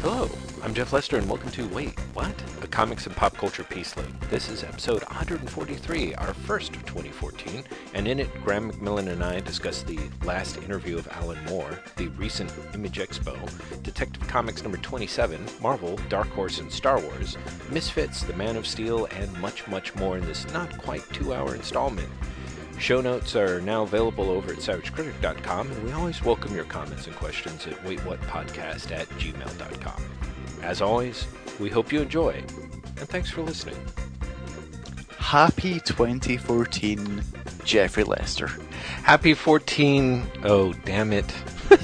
Hello, I'm Jeff Lester, and welcome to Wait, What? A comics and pop culture peace link. This is episode 143, our first of 2014, and in it, Graham McMillan and I discuss the last interview of Alan Moore, the recent Image Expo, Detective Comics number 27, Marvel, Dark Horse, and Star Wars, Misfits, The Man of Steel, and much, much more in this not quite two hour installment. Show notes are now available over at savagecritic.com, and we always welcome your comments and questions at waitwhatpodcast at gmail.com. As always, we hope you enjoy, and thanks for listening. Happy 2014, Jeffrey Lester. Happy 14. Oh, damn it.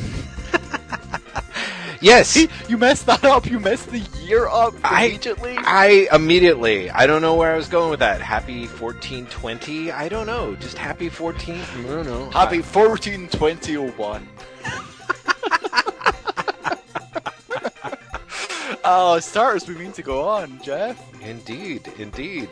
yes! See, you messed that up. You messed the year up I- immediately. I immediately, I don't know where I was going with that. Happy 1420? I don't know. Just happy 14? I don't know. Happy 14 2001. Oh, starters, we mean to go on, Jeff. Indeed, indeed.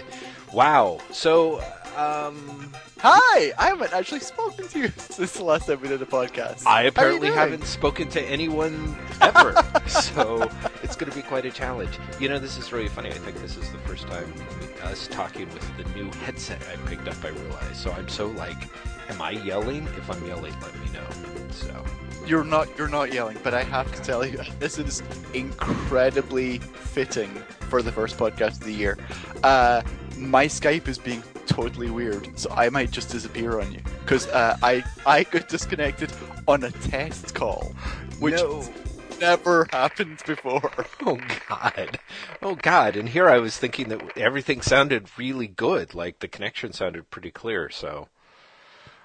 Wow. So, um, Hi, I haven't actually spoken to you since the last time we did a podcast. I How are you apparently haven't spoken to anyone ever, so it's going to be quite a challenge. You know, this is really funny. I think this is the first time us talking with the new headset I picked up. I realize, so I'm so like, am I yelling? If I'm yelling, let me know. So, You're not. You're not yelling, but I have to tell you, this is incredibly fitting for the first podcast of the year. Uh, my Skype is being totally weird, so I might just disappear on you because uh, I I got disconnected on a test call, which No. Never happened before. oh god, oh god. And here I was thinking that everything sounded really good. Like the connection sounded pretty clear. So,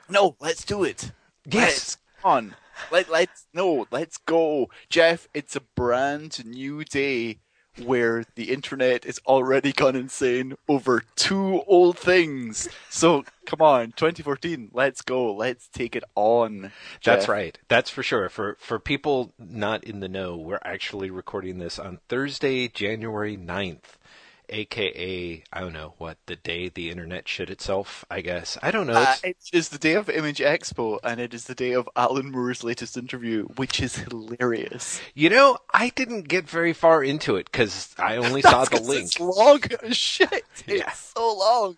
No, let's do it. yes. Let's on. Let let's no, let's go. Jeff, it's a brand new day where the internet is already gone insane over two old things. So come on, 2014, let's go. Let's take it on. That's right. That's for sure. For for people not in the know, we're actually recording this on Thursday, January 9th, aka I don't know what the day the internet shit itself. I guess I don't know. Uh, It's, the day of Image Expo, and it is the day of Alan Moore's latest interview, which is hilarious. you know, I didn't get very far into it because I only saw the link. It's long shit. It's Yeah. so long.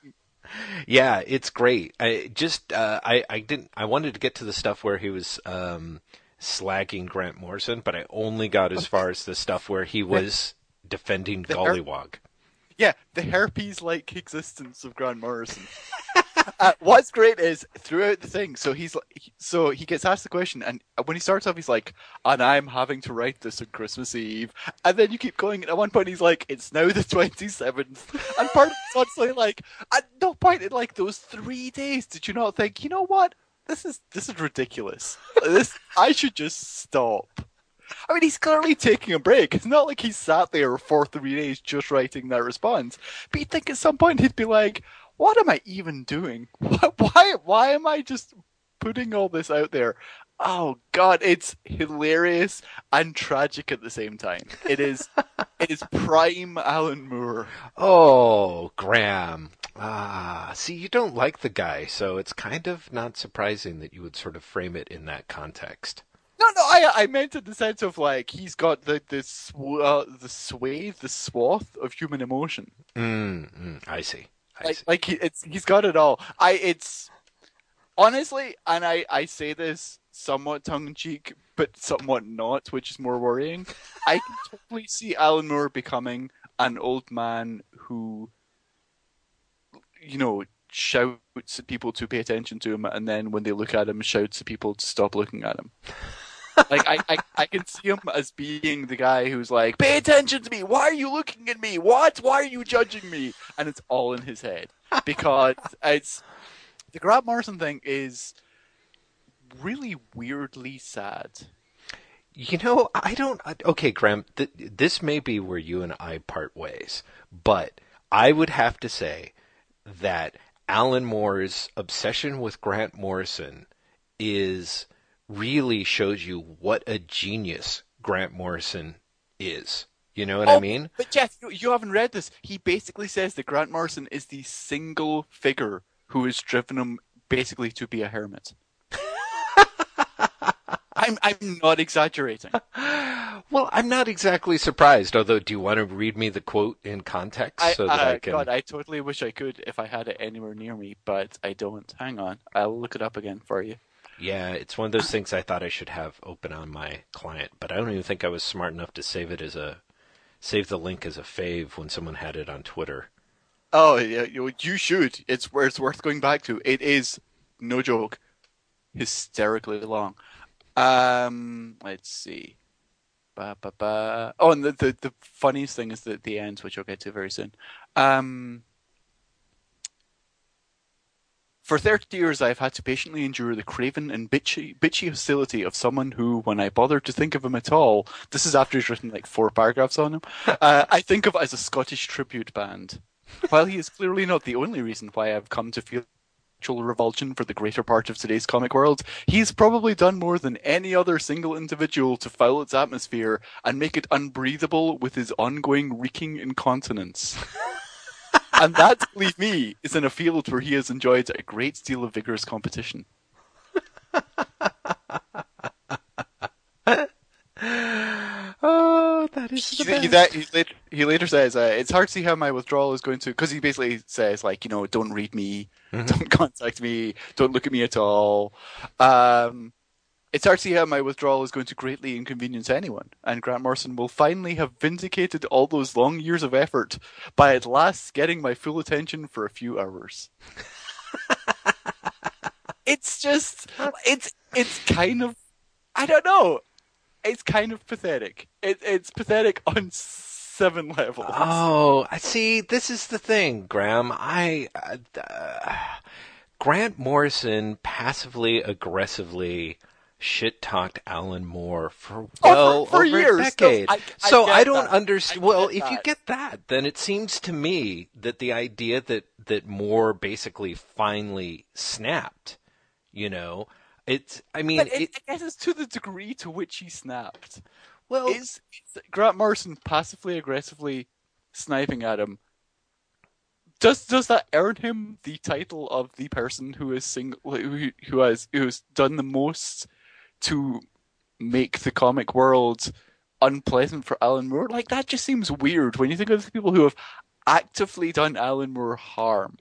Yeah, it's great. I just uh, I I didn't I wanted to get to the stuff where he was um, slagging Grant Morrison, but I only got as far as the stuff where he was defending The Gollywog. Yeah, the herpes-like existence of Grant Morrison. uh, what's great is throughout the thing. So he's like- so he gets asked the question, and when he starts off, he's like, "And I'm having to write this on Christmas Eve," and then you keep going. And at one point, he's like, "It's now the 27th," and part of it's honestly like, at no point in like those three days did you not think, you know what? This is this is ridiculous. This I should just stop. I mean, he's clearly taking a break. It's not like he sat there for three days just writing that response. But you'd think at some point he'd be like, "What am I even doing? Why, why, why am I just putting all this out there?" Oh God, it's hilarious and tragic at the same time. It is, it is prime Alan Moore. Oh, Graham. Ah, see, you don't like the guy, so it's kind of not surprising that you would sort of frame it in that context. No, no, I, I meant in the sense of like he's got the the sw- uh, the swathe, the swath of human emotion. Mm, mm, I see. I like see. like he, it's he's got it all. I it's honestly, and I I say this somewhat tongue in cheek, but somewhat not, which is more worrying. I can totally see Alan Moore becoming an old man who, you know, shouts at people to pay attention to him, and then when they look at him, shouts at people to stop looking at him. like I, I, I can see him as being the guy who's like, "Pay attention to me! Why are you looking at me? What? Why are you judging me?" And it's all in his head because it's the Grant Morrison thing is really weirdly sad. You know, I don't. I- Okay, Graham, th- this may be where you and I part ways, but I would have to say that Alan Moore's obsession with Grant Morrison is really shows you what a genius Grant Morrison is. You know what I Oh, mean? But Jeff, you, you haven't read this. He basically says that Grant Morrison is the single figure who has driven him basically to be a hermit. I'm I'm not exaggerating. Well, I'm not exactly surprised. Although, do you want to read me the quote in context I, so that uh, I can? God, I totally wish I could if I had it anywhere near me, but I don't. Hang on, I'll look it up again for you. Yeah, it's one of those things I thought I should have open on my client, but I don't even think I was smart enough to save it as a save the link as a fave when someone had it on Twitter. Oh, yeah, you, you should. It's it's worth going back to. It is no joke, hysterically long. Um, let's see. Ba, ba, ba. Oh, and the, the the funniest thing is the the end, which I'll get to very soon. Um, for 30 years, I've had to patiently endure the craven and bitchy, bitchy hostility of someone who, when I bother to think of him at all, this is after he's written like four paragraphs on him, uh, I think of as a Scottish tribute band. While he is clearly not the only reason why I've come to feel actual revulsion for the greater part of today's comic world, he's probably done more than any other single individual to foul its atmosphere and make it unbreathable with his ongoing reeking incontinence. and that, believe me, is in a field where he has enjoyed a great deal of vigorous competition. Oh, that is He, he, that, he, later, he later says, uh, it's hard to see how my withdrawal is going to, because he basically says, like, you know, don't read me, don't contact me, don't look at me at all. Um, it's hard to see how my withdrawal is going to greatly inconvenience anyone, and Grant Morrison will finally have vindicated all those long years of effort by at last getting my full attention for a few hours. it's just, it's, it's kind of, I don't know, it's kind of pathetic. It, it's pathetic on seven levels. Oh, I see. This is the thing, Graham. I uh, uh, Grant Morrison passively aggressively shit talked Alan Moore for well Oh, for- over years. a decade. No, I- I so I don't understand. Well, if you get that, then it seems to me that the idea that that Moore basically finally snapped, you know, it's. I mean, But it, it, I guess it's to the degree to which he snapped. well, Is, is Grant Morrison passively aggressively sniping at him? Does does that earn him the title of the person who is sing who who has who has done the most to make the comic world unpleasant for Alan Moore? Like that just seems weird when you think of the people who have actively done Alan Moore harm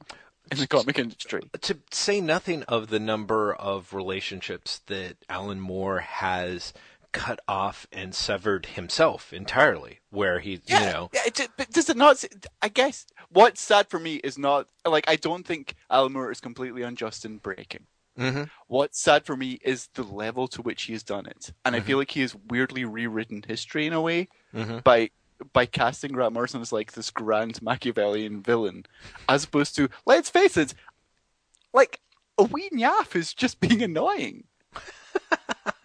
in the comic industry. to say nothing of the number of relationships that Alan Moore has cut off and severed himself entirely, where he, you know, yeah, but does it not? I guess what's sad for me is not like I don't think Alan Moore is completely unjust in breaking. Mhm. What's sad for me is the level to which he has done it, and I feel like he has weirdly rewritten history in a way Mhm. by by casting Grant Morrison as like this grand Machiavellian villain, as opposed to let's face it, like a wee naff is just being annoying.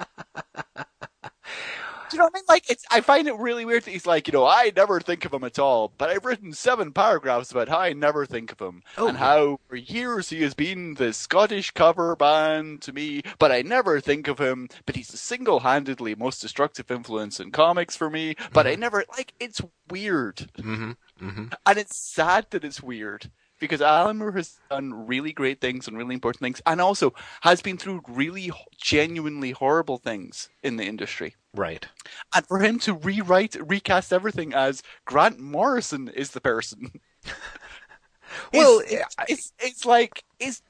You know what I mean? Like, it's. I find it really weird that he's like, you know, I never think of him at all, but I've written seven paragraphs about how I never think of him Oh. and how for years he has been the Scottish cover band to me, but I never think of him. But he's the single-handedly most destructive influence in comics for me. But I never like. It's weird, hmm hmm and it's sad that it's weird. Because Alan Moore has done really great things and really important things, and also has been through really genuinely horrible things in the industry right. and for him to rewrite recast everything as Grant Morrison is the person. Well, it's, it's, I- it's, it's like it's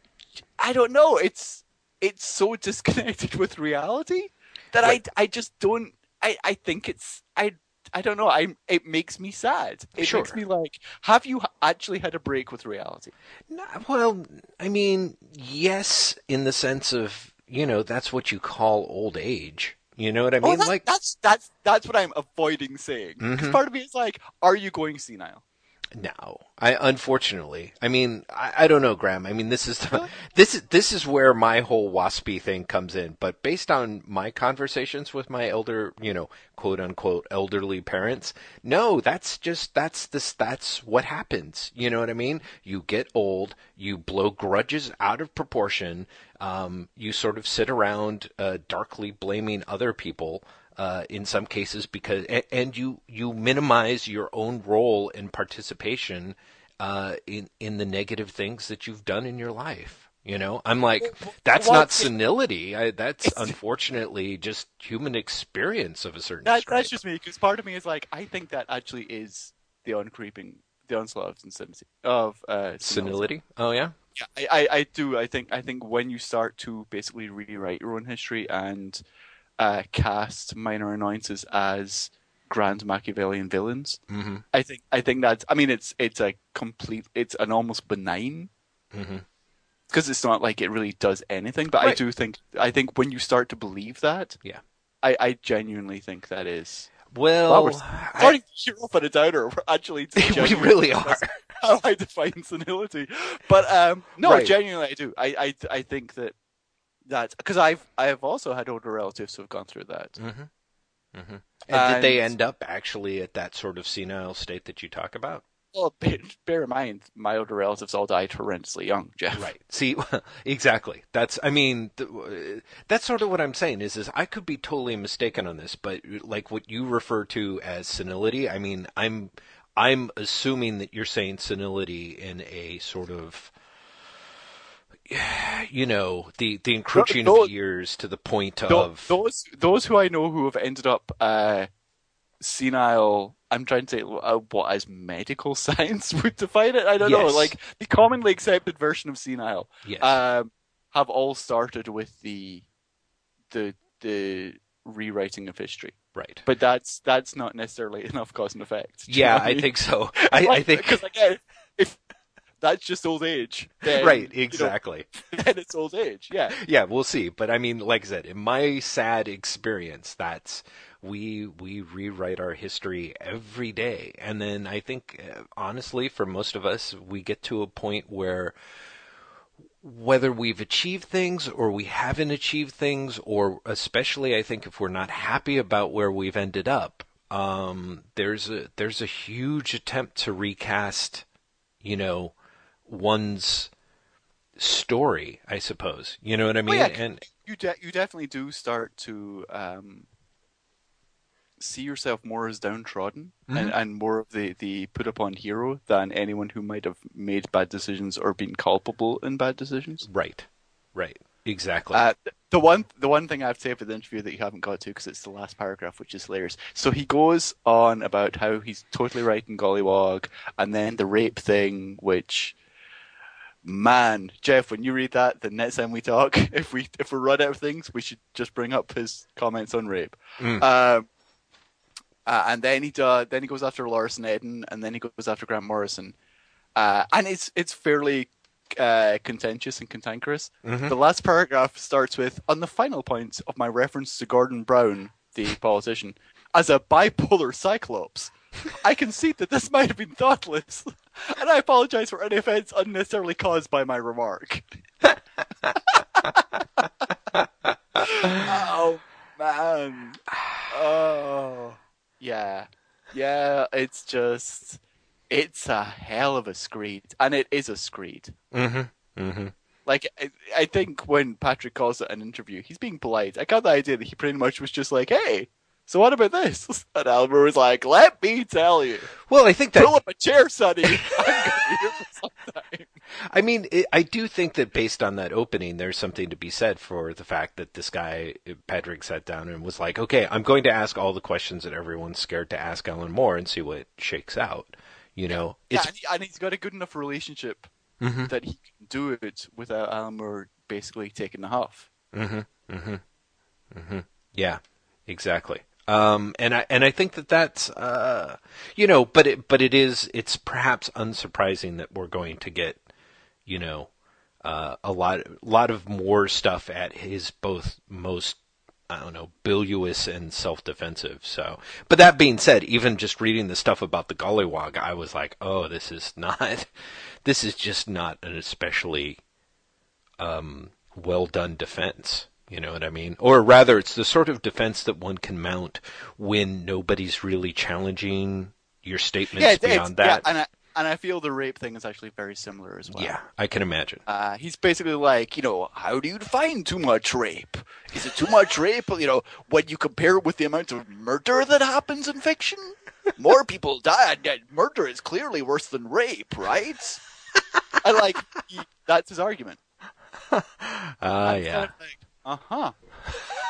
I don't know. It's it's so disconnected with reality that Right. I I just don't. I I think it's I. I don't know. I it makes me sad. It Sure. makes me like, have you actually had a break with reality? No, well, I mean, yes, in the sense of, you know, that's what you call old age. You know what I Oh, mean? that- like, that's that's that's what I'm avoiding saying. Because Mhm. part of me is like, are you going senile? No, I unfortunately. I mean, I, I don't know, Graham. I mean, this is this is this is where my whole waspy thing comes in. But based on my conversations with my elder, you know, quote unquote elderly parents, no, that's just that's this that's what happens. You know what I mean? You get old, you blow grudges out of proportion. Um, you sort of sit around uh, darkly blaming other people uh, in some cases because and, you you minimize your own role and participation uh, in in the negative things that you've done in your life. You know, I'm like, that's well, not senility. I, that's unfortunately just human experience of a certain That, that's just me because part of me is like, I think that actually is the uncreeping, the onslaught of senility. Of uh, senility. senility. Oh yeah. Yeah, I, I, I do. I think I think when you start to basically rewrite your own history and uh, cast minor annoyances as grand Machiavellian villains, Mm-hmm. I think I think that's. I mean, it's it's a complete. It's an almost benign Mm-hmm. because it's not like it really does anything. But I do think I think when you start to believe that, Yeah. I, I genuinely think that is. Well, Wow, we're I- Starting to cheer up on a downer. We're actually we really are. how I define senility. But um, no, Right. genuinely, I do. I I, I think that that because I've I have also had older relatives who have gone through that. Mm-hmm. Mm-hmm. And, did they end up actually at that sort of senile state that you talk about? Well, bear, bear in mind, my older relatives all died horrendously young, Jeff. Right. See, exactly. That's. I mean, th- that's sort of what I'm saying. Is is I could be totally mistaken on this, but like what you refer to as senility, I mean, I'm I'm assuming that you're saying senility in a sort of. You know the the encroaching no, of years to the point of those those who I know who have ended up uh, senile. I'm trying to say uh, what as medical science would define it. I don't know. Like the commonly accepted version of senile yes, um, have all started with the the the rewriting of history. right. But that's that's not necessarily enough cause and effect. Yeah, know what I think so. I, I think because again, if that's just old age, then, right, you know, exactly. then it's old age. Yeah. yeah, we'll see. But I mean, like I said, in my sad experience, that's we we rewrite our history every day, and then I think, uh, honestly, for most of us, we get to a point where whether we've achieved things or we haven't achieved things, or especially, I think, if we're not happy about where we've ended up, um, there's a there's a huge attempt to recast, you know, one's story, I suppose. You know what I mean? yeah, and You de- you definitely do start to um, see yourself more as downtrodden and, Mhm. and more of the, the put upon hero than anyone who might have made bad decisions or been culpable in bad decisions. right, right, exactly. Uh, the one the one thing I have to say for the interview that you haven't got to because it's the last paragraph, which is hilarious. So he goes on about how he's totally right in Gollywog, and then the rape thing, which. Man, Jeff, when you read that, the next time we talk, if we if we run out of things, we should just bring up his comments on rape. Mm. Um, uh, and then he does, then he goes after Laura Sneddon, and then he goes after Grant Morrison, uh, and it's it's fairly uh, contentious and cantankerous. Mhm. The last paragraph starts with, "On the final point of my reference to Gordon Brown, the politician, as a bipolar cyclops, I concede that this might have been thoughtless, and I apologize for any offence unnecessarily caused by my remark." oh man. Oh. Yeah. Yeah, it's just it's a hell of a screed. And it is a screed. mm-hmm. Mm-hmm. Like I, I think when Patrick calls it an interview, he's being polite. I got the idea that he pretty much was just like, Hey, so what about this? And Albert was like, Let me tell you. Well, I think that Pull up a chair, Sonny. I'm gonna be here for some time. I mean, it, I do think that based on that opening, there's something to be said for the fact that this guy, Patrick, sat down and was like, okay, I'm going to ask all the questions that everyone's scared to ask Alan Moore and see what shakes out. You know, Yeah, it's and, he, and he's got a good enough relationship Mhm. that he can do it without Alan Moore basically taking the huff. Mm-hmm. Mm-hmm. Mm-hmm. Yeah, exactly. Um, and I and I think that that's uh, you know, but it but it is it's perhaps unsurprising that we're going to get, you know, uh, a lot lot of more stuff at his both most I don't know bilious and self defensive. So, but that being said, even just reading the stuff about the Gollywog, I was like, oh, this is not, this is just not an especially um, well done defense. You know what I mean? Or rather, it's the sort of defense that one can mount when nobody's really challenging your statements it's- beyond yeah, that. and I and I feel the rape thing is actually very similar as well. yeah, I can imagine. Uh, he's basically like, you know, how do you define too much rape? Is it too much rape? You know, when you compare it with the amount of murder that happens in fiction, more people die. and Murder is clearly worse than rape, right? I like he, that's his argument. Ah, yeah. Uh huh.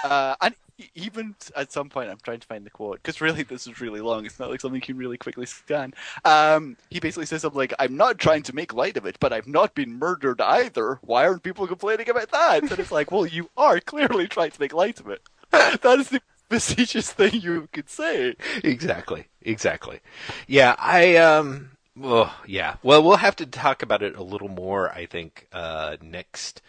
uh, and e- even at some point, I'm trying to find the quote because really this is really long. It's not like something you can really quickly scan. Um, he basically says something like, "I'm not trying to make light of it, but I've not been murdered either. Why aren't people complaining about that?" And it's like, well, you are clearly trying to make light of it. that is the facetious thing you could say. exactly exactly yeah i um well yeah well we'll have to talk about it a little more i think uh next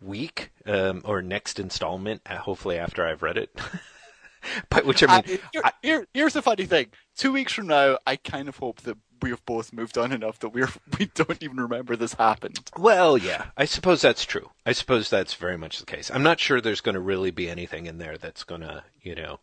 week um or next installment uh, hopefully after i've read it but which i mean I- here, here- here's the funny thing. Two weeks from now, I kind of hope that we've both moved on enough that we're we don't even remember this happened. well yeah i suppose that's true i suppose that's very much the case i'm not sure there's going to really be anything in there that's going to you know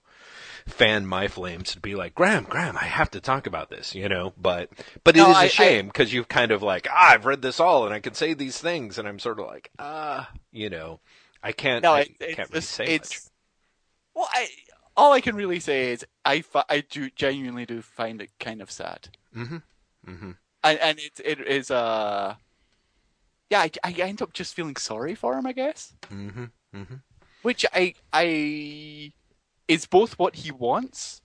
fan my flames to be like graham graham i have to talk about this you know? But but it is No, a I- I- shame because you've kind of like ah, i've read this all and i can say these things and i'm sort of like ah you know? I can't No, i it- it's can't really just- say it's- Well, I all I can really say is I fi- I do genuinely do find it kind of sad, mm-hmm. Mm-hmm. And and it it is uh yeah I, I end up just feeling sorry for him I guess, mm-hmm. Mm-hmm. Which I I is both what he wants,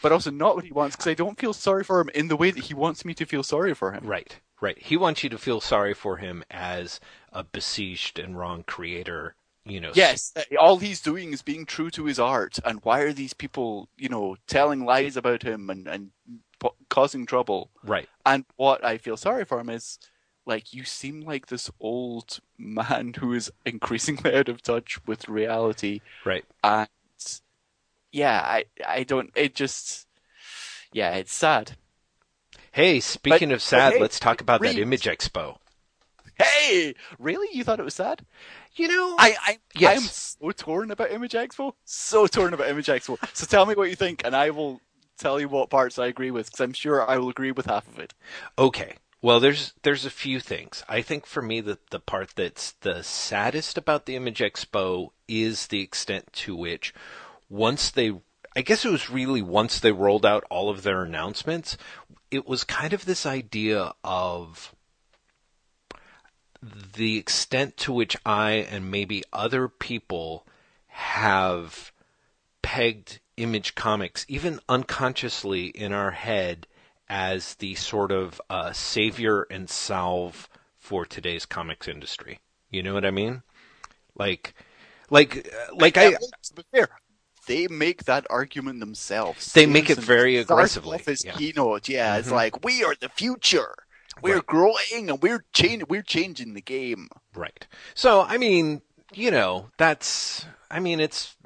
but also not what he wants because I don't feel sorry for him in the way that he wants me to feel sorry for him. right right. He wants you to feel sorry for him as a besieged and wrong creator you know. Yes, uh, all he's doing is being true to his art, and why are these people, you know, telling lies about him and and po- causing trouble? right. And what I feel sorry for him is, like, you seem like this old man who is increasingly out of touch with reality, right. And yeah, I I don't. It just, yeah, it's sad. hey speaking But- of sad hey, let's talk about that image expo Hey, really? You thought it was sad? you know I, I Yes. I'm so torn about Image Expo. So torn about Image Expo. So tell me what you think, and I will tell you what parts I agree with, because I'm sure I will agree with half of it. Okay. Well, there's there's a few things. I think for me that the part that's the saddest about the Image Expo is the extent to which once they I guess it was really once they rolled out all of their announcements, it was kind of this idea of the extent to which I and maybe other people have pegged Image Comics, even unconsciously in our head, as the sort of uh, savior and salve for today's comics industry. You know what I mean? Like, like, uh, like I. Yeah, to be fair, they make that argument themselves. They make it very aggressively, off his yeah. keynote, yeah, it's Mhm. like we are the future. We're Right. growing and we're changing. We're changing the game. Right. So, I mean, you know, that's, I mean, it's,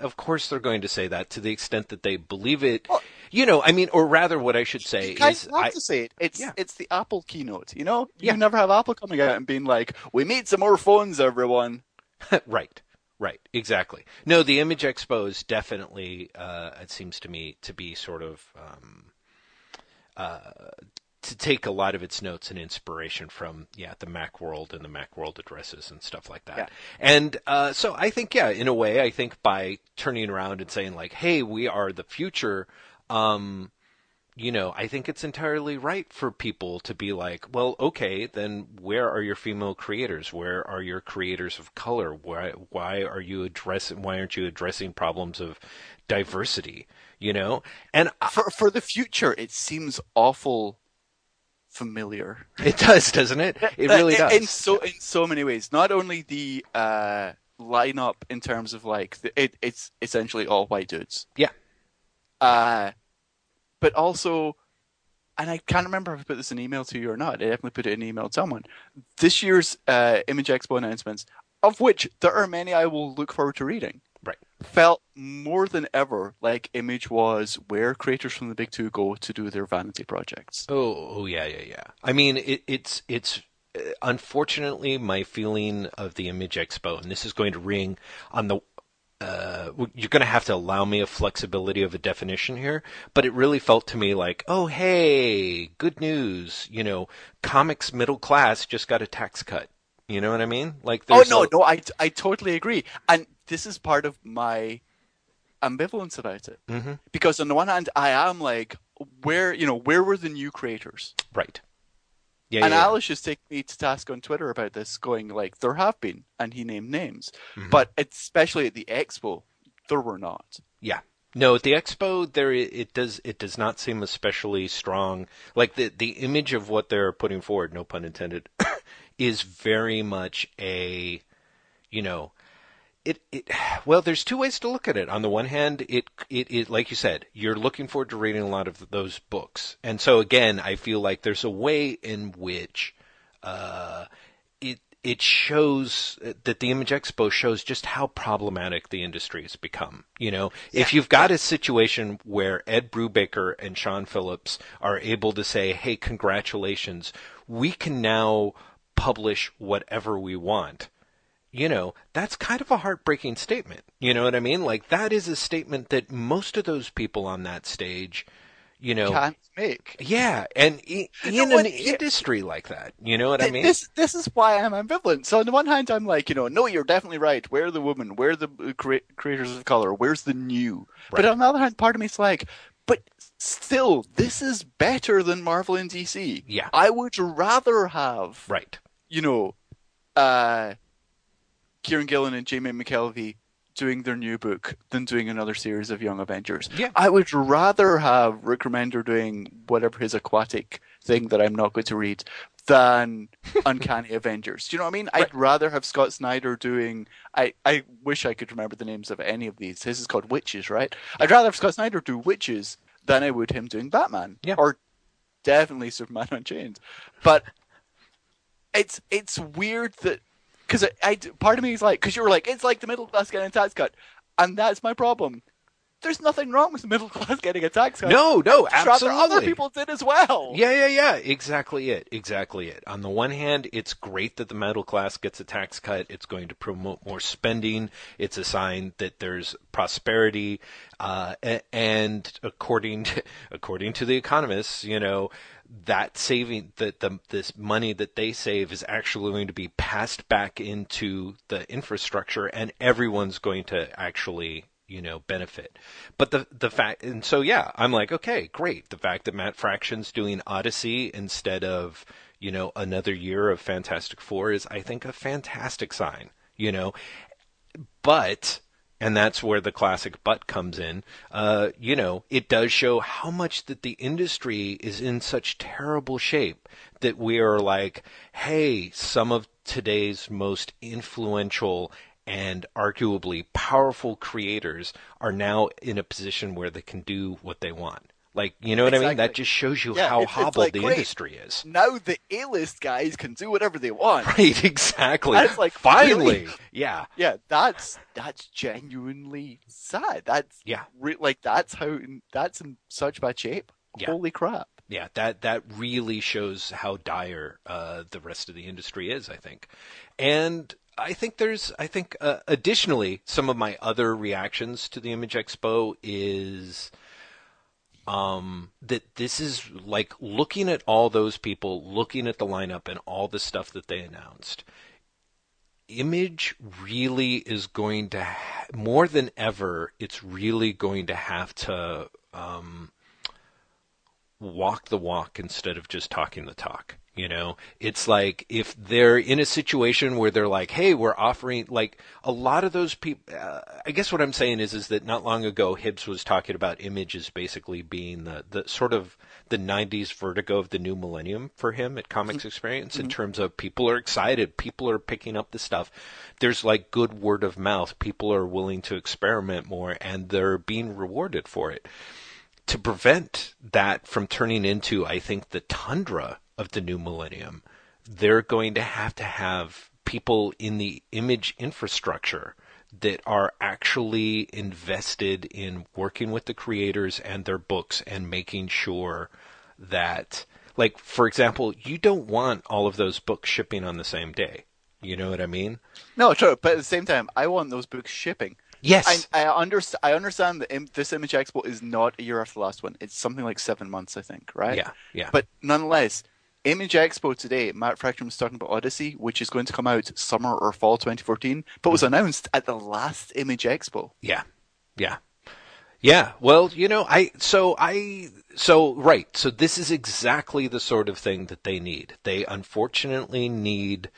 of course they're going to say that to the extent that they believe it. Well- you know, I mean, or rather what I should say You is, have I, to say it. It's Yeah. it's the Apple keynote. You know, you Yeah. never have Apple coming out and being like, "We made some more phones, everyone." right, right, exactly. No, the Image Expo is definitely, uh, it seems to me to be sort of, um, uh, to take a lot of its notes and inspiration from, yeah, the Macworld and the Macworld addresses and stuff like that. Yeah. And uh, so I think, yeah, in a way, I think by turning around and saying like, "Hey, we are the future," um, you know, I think it's entirely right for people to be like, "Well, okay, then where are your female creators? Where are your creators of color? Why why are you addressing? Why aren't you addressing problems of diversity?" You know, and I, For for the future, it seems awful familiar. it does, doesn't it? It really does. In so in so many ways. Not only the uh, lineup in terms of like the, it, it's essentially all white dudes. Yeah. Uh, but also, and I can't remember if I put this in email to you or not. I definitely put it in email to someone. This year's uh, Image Expo announcements, of which there are many I will look forward to reading. Right. Felt more than ever like Image was where creators from the big two go to do their vanity projects. Oh, oh yeah, yeah, yeah. I mean, it, it's it's uh, unfortunately my feeling of the Image Expo, and this is going to ring on the. Uh, you're going to have to allow me a flexibility of a definition here, but it really felt to me like, oh hey, good news. You know, comics middle class just got a tax cut. You know what I mean? Like, Oh no, a- no, I I totally agree, and this is part of my ambivalence about it Mhm. because on the one hand, I am like, where you know, where were the new creators? right. Yeah, and yeah. Alice just taken me to task on Twitter about this, going like, there have been, and he named names. Mhm. But especially at the expo, there were not. Yeah. No, at the expo there it, it does it does not seem especially strong. Like the the image of what they're putting forward, no pun intended, is very much a you know, it it well, there's two ways to look at it. On the one hand, it it, it like you said, you're looking forward to reading a lot of those books. And so again, I feel like there's a way in which uh it it shows that the Image Expo shows just how problematic the industry has become. You know, if you've got a situation where Ed Brubaker and Sean Phillips are able to say, "Hey, congratulations, we can now publish whatever we want." You know, that's kind of a heartbreaking statement. You know what I mean? Like that is a statement that most of those people on that stage, you know, Can't make. yeah, and in what? an industry like that, you know what I mean? This this is why I'm ambivalent. So on the one hand, I'm like, you know, no, you're definitely right. Where are the women? Where are the uh, crea- creators of color? Where's the new? But Right. on the other hand, part of me is like, but still, this is better than Marvel and DC. Yeah. I would rather have, Right. you know, uh, Kieron Gillen and Jamie McKelvie doing their new book than doing another series of Young Avengers. Yeah. I would rather have Rick Remender doing whatever his aquatic thing that I'm not going to read than Uncanny Avengers. Do you know what I mean? I'd rather have Scott Snyder doing. I, I wish I could remember the names of any of these. His is called Witches, right? I'd rather have Scott Snyder do Witches than I would him doing Batman. Yeah. Or definitely Superman Unchained. But it's it's weird that because I, part of me is like because you were like it's like the middle class getting a tax cut, and that's my problem. There's nothing wrong with the middle class getting a tax cut. No, no, I'd rather other people did as well. Yeah, yeah, yeah. Exactly it. Exactly it. On the one hand, it's great that the middle class gets a tax cut. It's going to promote more spending. It's a sign that there's prosperity. Uh, and according to, according to the economists, you know, that saving that the this money that they save is actually going to be passed back into the infrastructure, and everyone's going to actually you know benefit. But the the fact and so yeah i'm like okay great. The fact that matt fraction's doing ODY-C instead of you know another year of fantastic four is i think a fantastic sign you know? But and that's where the classic but comes in uh, you know it does show how much that the industry is in such terrible shape that we are like hey some of today's most influential and arguably powerful creators are now in a position where they can do what they want like you know what i mean that just shows you Yeah, how it's- it's hobbled like, the great. industry is Now the A-list guys can do whatever they want. right exactly That's like, finally really? yeah Yeah, that's that's genuinely sad. That's Yeah. re- like that's how that's in such bad shape. Yeah. Holy crap! yeah, that that really shows how dire uh, the rest of the industry is. I think, and I think there's, I think, uh, additionally, some of my other reactions to the Image Expo is um, that this is like looking at all those people, looking at the lineup and all the stuff that they announced. Image really is going to, ha- more than ever, it's really going to have to um, walk the walk instead of just talking the talk. You know, it's like if they're in a situation where they're like, "Hey, we're offering," like a lot of those people. Uh, I guess what I'm saying is, is that not long ago, Hibbs was talking about images basically being the the sort of the '90s vertigo of the new millennium for him at Comix Experience in terms of people are excited, people are picking up the stuff. There's like good word of mouth. People are willing to experiment more, and they're being rewarded for it to prevent that from turning into, I think, the tundra of the new millennium, they're going to have to have people in the image infrastructure that are actually invested in working with the creators and their books and making sure that, like, for example, you don't want all of those books shipping on the same day. You know what I mean? No, true. But at the same time, I want those books shipping. Yes. I, I understand. I understand that Im- this Image Expo is not a year after the last one. It's something like seven months, I think. Right? Yeah, yeah. But nonetheless, Image Expo today, Matt Fraction was talking about ODY-C, which is going to come out summer or fall 2014, but was mm. announced at the last Image Expo. Yeah, yeah, Yeah, well, you know, I so I so right. So this is exactly the sort of thing that they need. They unfortunately need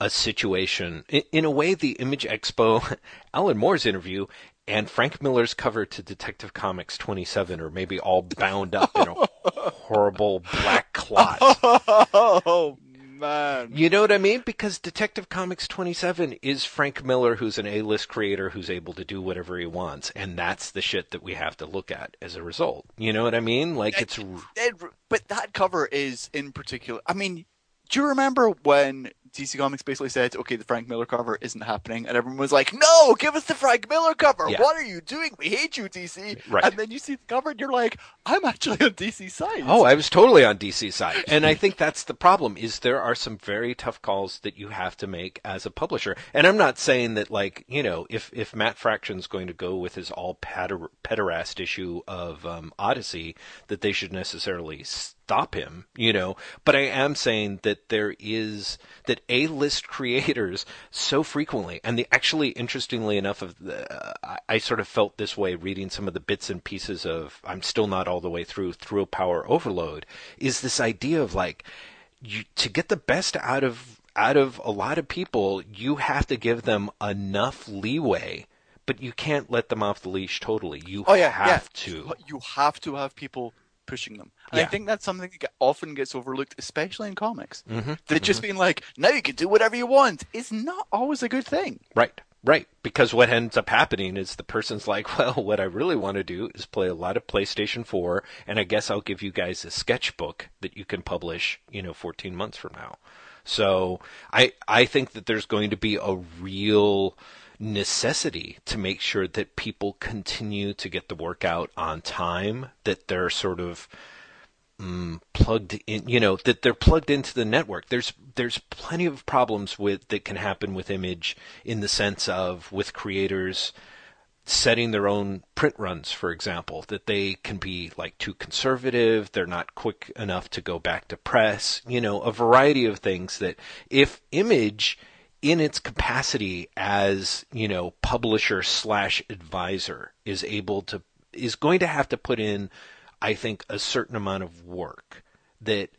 a situation in, in a way the Image Expo Alan Moore's interview and Frank Miller's cover to Detective Comics 27 are maybe all bound up in a horrible black clot. Oh man. You know what I mean? Because Detective Comics 27 is Frank Miller, who's an A-list creator who's able to do whatever he wants, and that's the shit that we have to look at as a result. You know what I mean? Like it's It- but that cover is in particular. I mean, do you remember when DC Comics basically said, "Okay, the Frank Miller cover isn't happening," and everyone was like, "No, give us the Frank Miller cover! Yeah. What are you doing? We hate you, DC!" Right. And then you see the cover, and you're like, "I'm actually on DC side." Oh, I was totally on DC's side. And I think that's the problem is there are some very tough calls that you have to make as a publisher. And I'm not saying that like, you know, if, if Matt Fraction's going to go with his all pader- pederast issue of um, ODY-C, that they should necessarily stop him, you know. But I am saying that there is that A-list creators so frequently, and the actually interestingly enough, of the, uh, I, I sort of felt this way reading some of the bits and pieces of I'm still not all the way through through Power Overload, is this idea of like you, to get the best out of out of a lot of people, you have to give them enough leeway. But you can't let them off the leash totally. You Oh yeah, have yeah. to. You have to have people pushing them, and Yeah. I think that's something that often gets overlooked, especially in comics. Mm-hmm. That just being like, "Now you can do whatever you want," is not always a good thing. Right, right. Because what ends up happening is the person's like, well, what I really want to do is play a lot of PlayStation 4, and I guess I'll give you guys a sketchbook that you can publish, you know, 14 months from now. So I, I think that there's going to be a real necessity to make sure that people continue to get the work out on time, that they're sort of mm, plugged in, you know, that they're plugged into the network. There's there's plenty of problems with that can happen with image in the sense of with creators setting their own print runs, for example, that they can be like too conservative, they're not quick enough to go back to press, you know, a variety of things that if image in its capacity as, you know, publisher slash advisor is able to is going to have to put in, I think, a certain amount of work that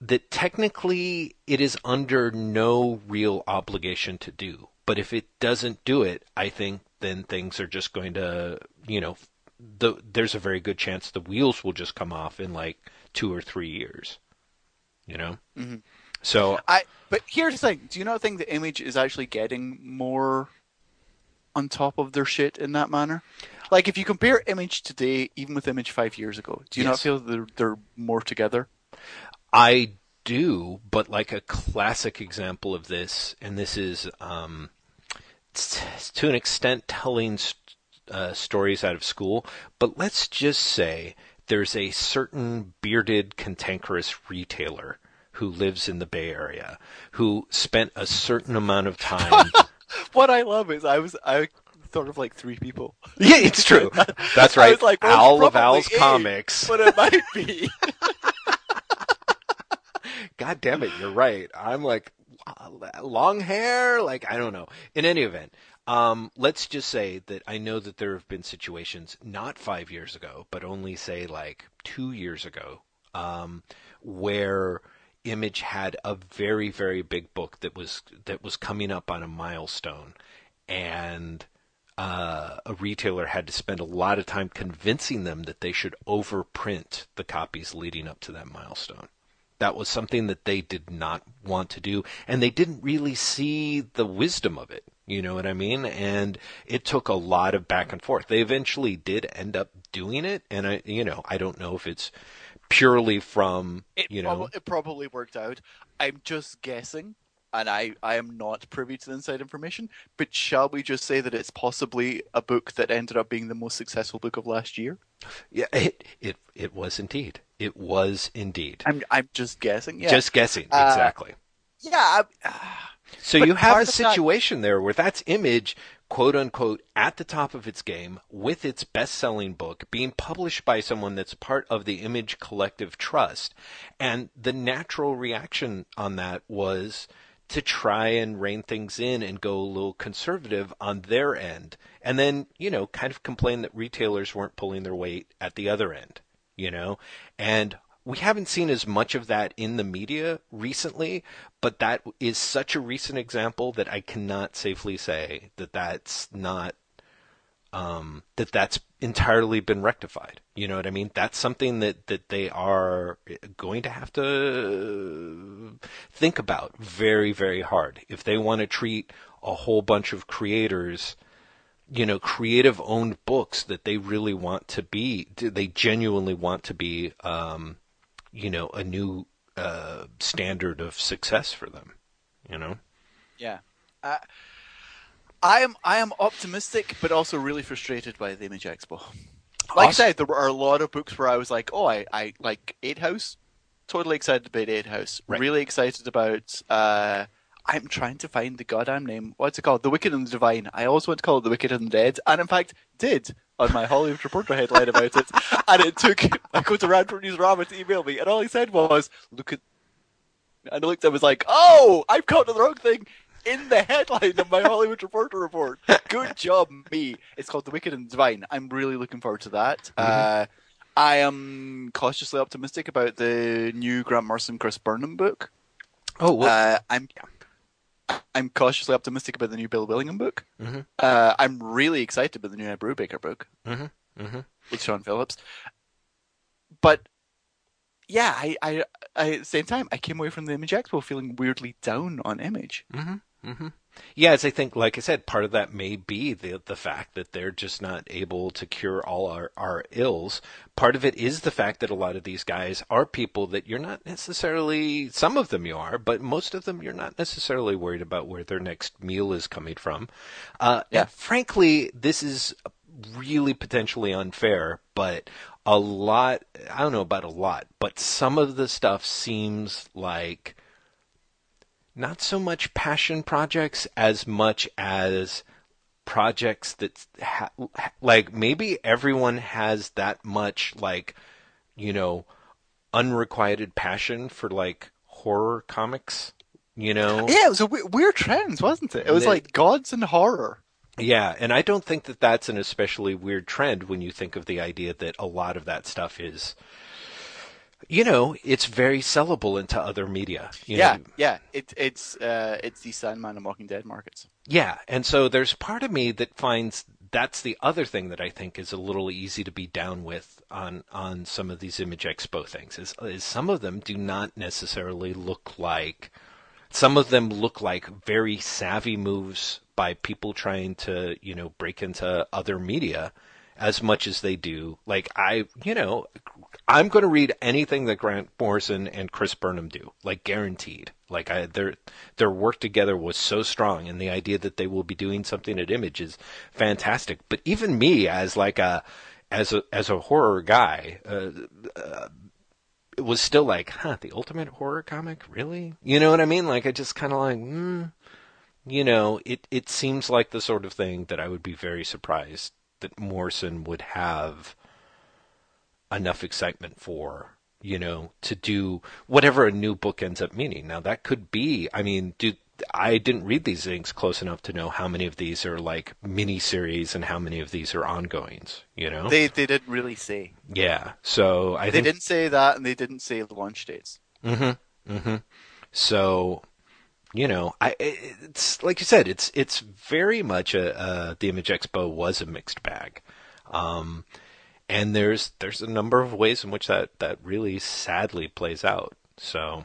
that technically it is under no real obligation to do. But if it doesn't do it, I think then things are just going to, you know, the, there's a very good chance the wheels will just come off in like two or three years. You know, Mhm. So I but here's the thing: Do you not think the image is actually getting more on top of their shit in that manner? Like if you compare image today, even with image five years ago, do you not Yes. feel they're they're more together? I do, but like a classic example of this, and this is um, to an extent telling uh, stories out of school, but let's just say there's a certain bearded, cantankerous retailer who lives in the Bay Area who spent a certain amount of time. What I love is I was I thought of like three people. yeah, it's true. That's I right. was like, well, Al it's of probably eight, Comics. but it might be. God damn it, you're right. I'm like long hair, like I don't know. In any event, um, let's just say that I know that there have been situations not five years ago, but only say like two years ago, um, where Image had a very very big book that was that was coming up on a milestone, and uh, a retailer had to spend a lot of time convincing them that they should overprint the copies leading up to that milestone. That was something that they did not want to do, and they didn't really see the wisdom of it. You know what I mean? And it took a lot of back and forth. They eventually did end up doing it, and I, you know, I don't know if it's purely from, It, you know, prob- it probably worked out. I'm just guessing, and I, I am not privy to the inside information. But shall we just say that it's possibly a book that ended up being the most successful book of last year? yeah, it, it, it was indeed. It was indeed. I'm I'm just guessing. Yeah, Just guessing, Uh, exactly. yeah. I, So But you have a situation there where that's image, quote unquote, at the top of its game with its best selling book being published by someone that's part of the image collective trust. And the natural reaction on that was to try and rein things in and go a little conservative on their end. And then, you know, kind of complain that retailers weren't pulling their weight at the other end, you know? And we haven't seen as much of that in the media recently, but that is such a recent example that I cannot safely say that that's not um, that that's entirely been rectified. You know what I mean? That's something that, that they are going to have to think about very, very hard if they want to treat a whole bunch of creators, you know, creative owned books that they really want to be, they genuinely want to be, um, you know, a new uh, standard of success for them. You know? Yeah. Uh, I am I am optimistic, but also really frustrated by the Image Expo. Like awesome. I said, there were a lot of books where I was like, "Oh, I, I like Eight House." Totally excited about Eight House. Right. Really excited about. Uh, I'm trying to find the goddamn name. What's it called? The Wicked and the Divine. I always want to call it The Wicked and the Dead, and in fact, did on my Hollywood Reporter headline about it. and it took I go to Radford News Robert to email me, and all he said was, "Look at." And I looked, I was like, "Oh, I've caught the wrong thing." in the headline of my Hollywood Reporter report. Good job, me. It's called The Wicked and the Divine. I'm really looking forward to that. Mm-hmm. Uh, I am cautiously optimistic about the new Grant Morrison Chris Burnham book. Oh? Uh, I'm I'm cautiously optimistic about the new Bill Willingham book. Mm-hmm. Uh, I'm really excited about the new Ed Brubaker book mm-hmm. Mm-hmm. with Sean Phillips. But yeah, I, I, I, at the same time, I came away from the Image Expo feeling weirdly down on Image. Mm-hmm. Yes, I think, like I said, part of that may be the the fact that they're just not able to cure all our, our ills. Part of it is the fact that a lot of these guys are people that you're not necessarily, some of them you are, but most of them you're not necessarily worried about where their next meal is coming from. Uh, yeah. frankly, this is really potentially unfair, but a lot, I don't know about a lot, but some of the stuff seems like not so much passion projects as much as projects that ha- like maybe everyone has that much like you know unrequited passion for like horror comics you know? Yeah it was a w- weird trend wasn't it? It was like gods and horror. Yeah and i don't think that that's an especially weird trend when you think of the idea that a lot of that stuff is you know, it's very sellable into other media. yeah, know. yeah. It, it's uh, it's the Sandman and Walking Dead markets. Yeah, and so there's part of me that finds that's the other thing that I think is a little easy to be down with on on some of these Image Expo things is, is some of them do not necessarily look like some of them look like very savvy moves by people trying to you know break into other media as much as they do. Like I, you know, I'm going to read anything that Grant Morrison and Chris Burnham do, like guaranteed. Like I, their their work together was so strong, and the idea that they will be doing something at Image is fantastic. But even me, as like a as a as a horror guy, uh, uh, it was still like, huh, the ultimate horror comic, really? You know what I mean? Like I just kind of like, mm, you know, it it seems like the sort of thing that I would be very surprised that Morrison would have enough excitement for, you know, to do whatever a new book ends up meaning. Now that could be, I mean, do, I didn't read these things close enough to know how many of these are like mini series and how many of these are ongoings. You know, they they didn't really say. Yeah, so I they think... didn't say that, and they didn't say the launch dates. Mm-hmm. Mm-hmm. So you know, I it's like you said, it's it's very much a, uh, the Image Expo was a mixed bag, um, and there's there's a number of ways in which that that really sadly plays out. So,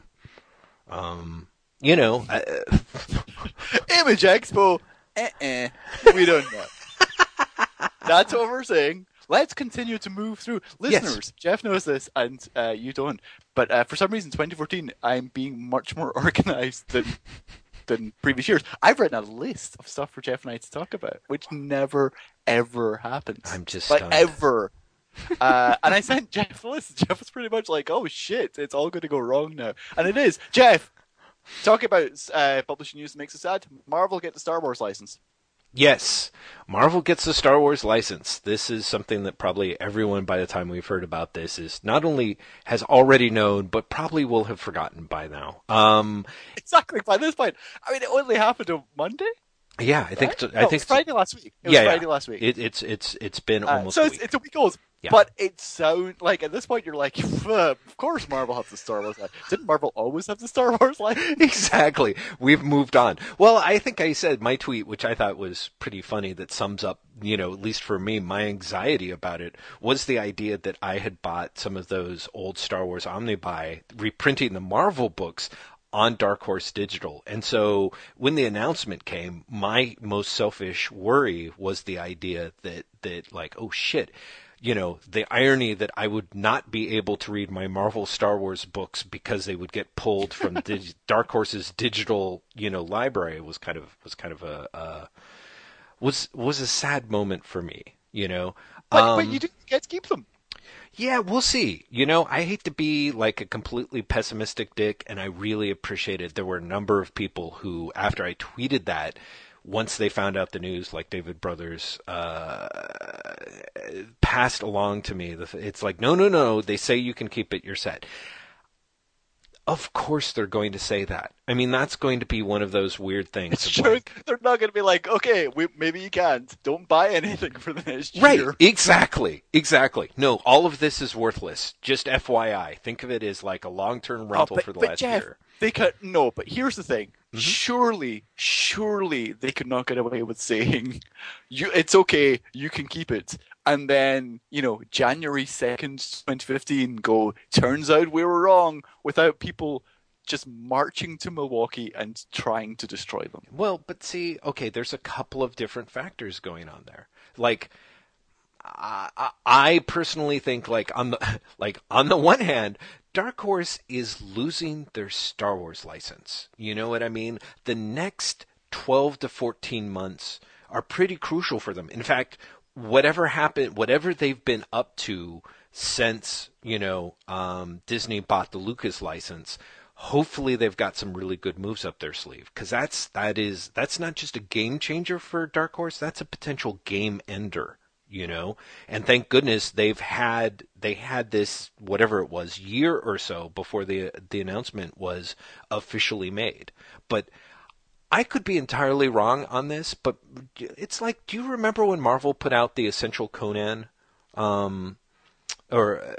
um, you know, I, Image Expo, uh-uh. we don't know. That's what we're saying let's continue to move through. Listeners, yes. Jeff knows this and uh, you don't. But uh, for some reason, 2014, I'm being much more organized than than previous years. I've written a list of stuff for Jeff and I to talk about, which never ever happens. I'm just like ever. uh, and I sent Jeff the list. Jeff was pretty much like, "Oh shit, it's all going to go wrong now," and it is. Jeff, talk about uh, publishing news that makes us sad. Marvel get the Star Wars license. Yes, Marvel gets the Star Wars license. This is something that probably everyone by the time we've heard about this is not only has already known, but probably will have forgotten by now. Um, Exactly. By this point, I mean, it only happened on Monday. yeah, I think right? I No, think Friday last week. It was Yeah, yeah. Friday last week. It, it's it's it's been Uh, almost so a it's, week. it's a week old. Yeah. But it's so like at this point you're like, of course Marvel has the Star Wars line. Didn't Marvel always have the Star Wars line? exactly. We've moved on. Well, I think I said my tweet, which I thought was pretty funny, that sums up, you know, at least for me, my anxiety about it was the idea that I had bought some of those old Star Wars Omnibuy, reprinting the Marvel books on Dark Horse Digital. And so when the announcement came, my most selfish worry was the idea that, that like, oh shit, you know, the irony that I would not be able to read my Marvel Star Wars books because they would get pulled from dig- Dark Horse's digital, you know, library was kind of was kind of a uh, was was a sad moment for me, you know. But, but Um, you do get to keep them. yeah, we'll see. You know, I hate to be like a completely pessimistic dick, and I really appreciated there were a number of people who, after I tweeted that, once they found out the news, like David Brothers, uh, passed along to me. It's like, no, no, no. They say you can keep it. You're set. Of course, they're going to say that. I mean, that's going to be one of those weird things. It's true. like- They're not going to be like, okay, we, maybe you can't. Don't buy anything for the next Right, year. exactly, exactly. No, all of this is worthless. Just FYI, think of it as like a long-term rental Oh, but, for the last Jeff, year. they could no. But here's the thing: Mm-hmm. surely, surely they could not get away with saying, "You, it's okay, you can keep it," and then you know, January second, 2015, go. Turns out we were wrong. Without people just marching to Milwaukee and trying to destroy them. Well, but see, okay, there's a couple of different factors going on there. Like, I, I- personally think, like on the like on the one hand, Dark Horse is losing their Star Wars license. You know what I mean? The next twelve to fourteen months are pretty crucial for them. In fact, whatever happened, whatever they've been up to since you know um, Disney bought the Lucas license, hopefully they've got some really good moves up their sleeve because that's that is that's not just a game changer for Dark Horse. That's a potential game ender. You know, and thank goodness they've had they had this whatever it was year or so before the the announcement was officially made. But I could be entirely wrong on this, but it's like, do you remember when Marvel put out the Essential Conan? Um, or uh,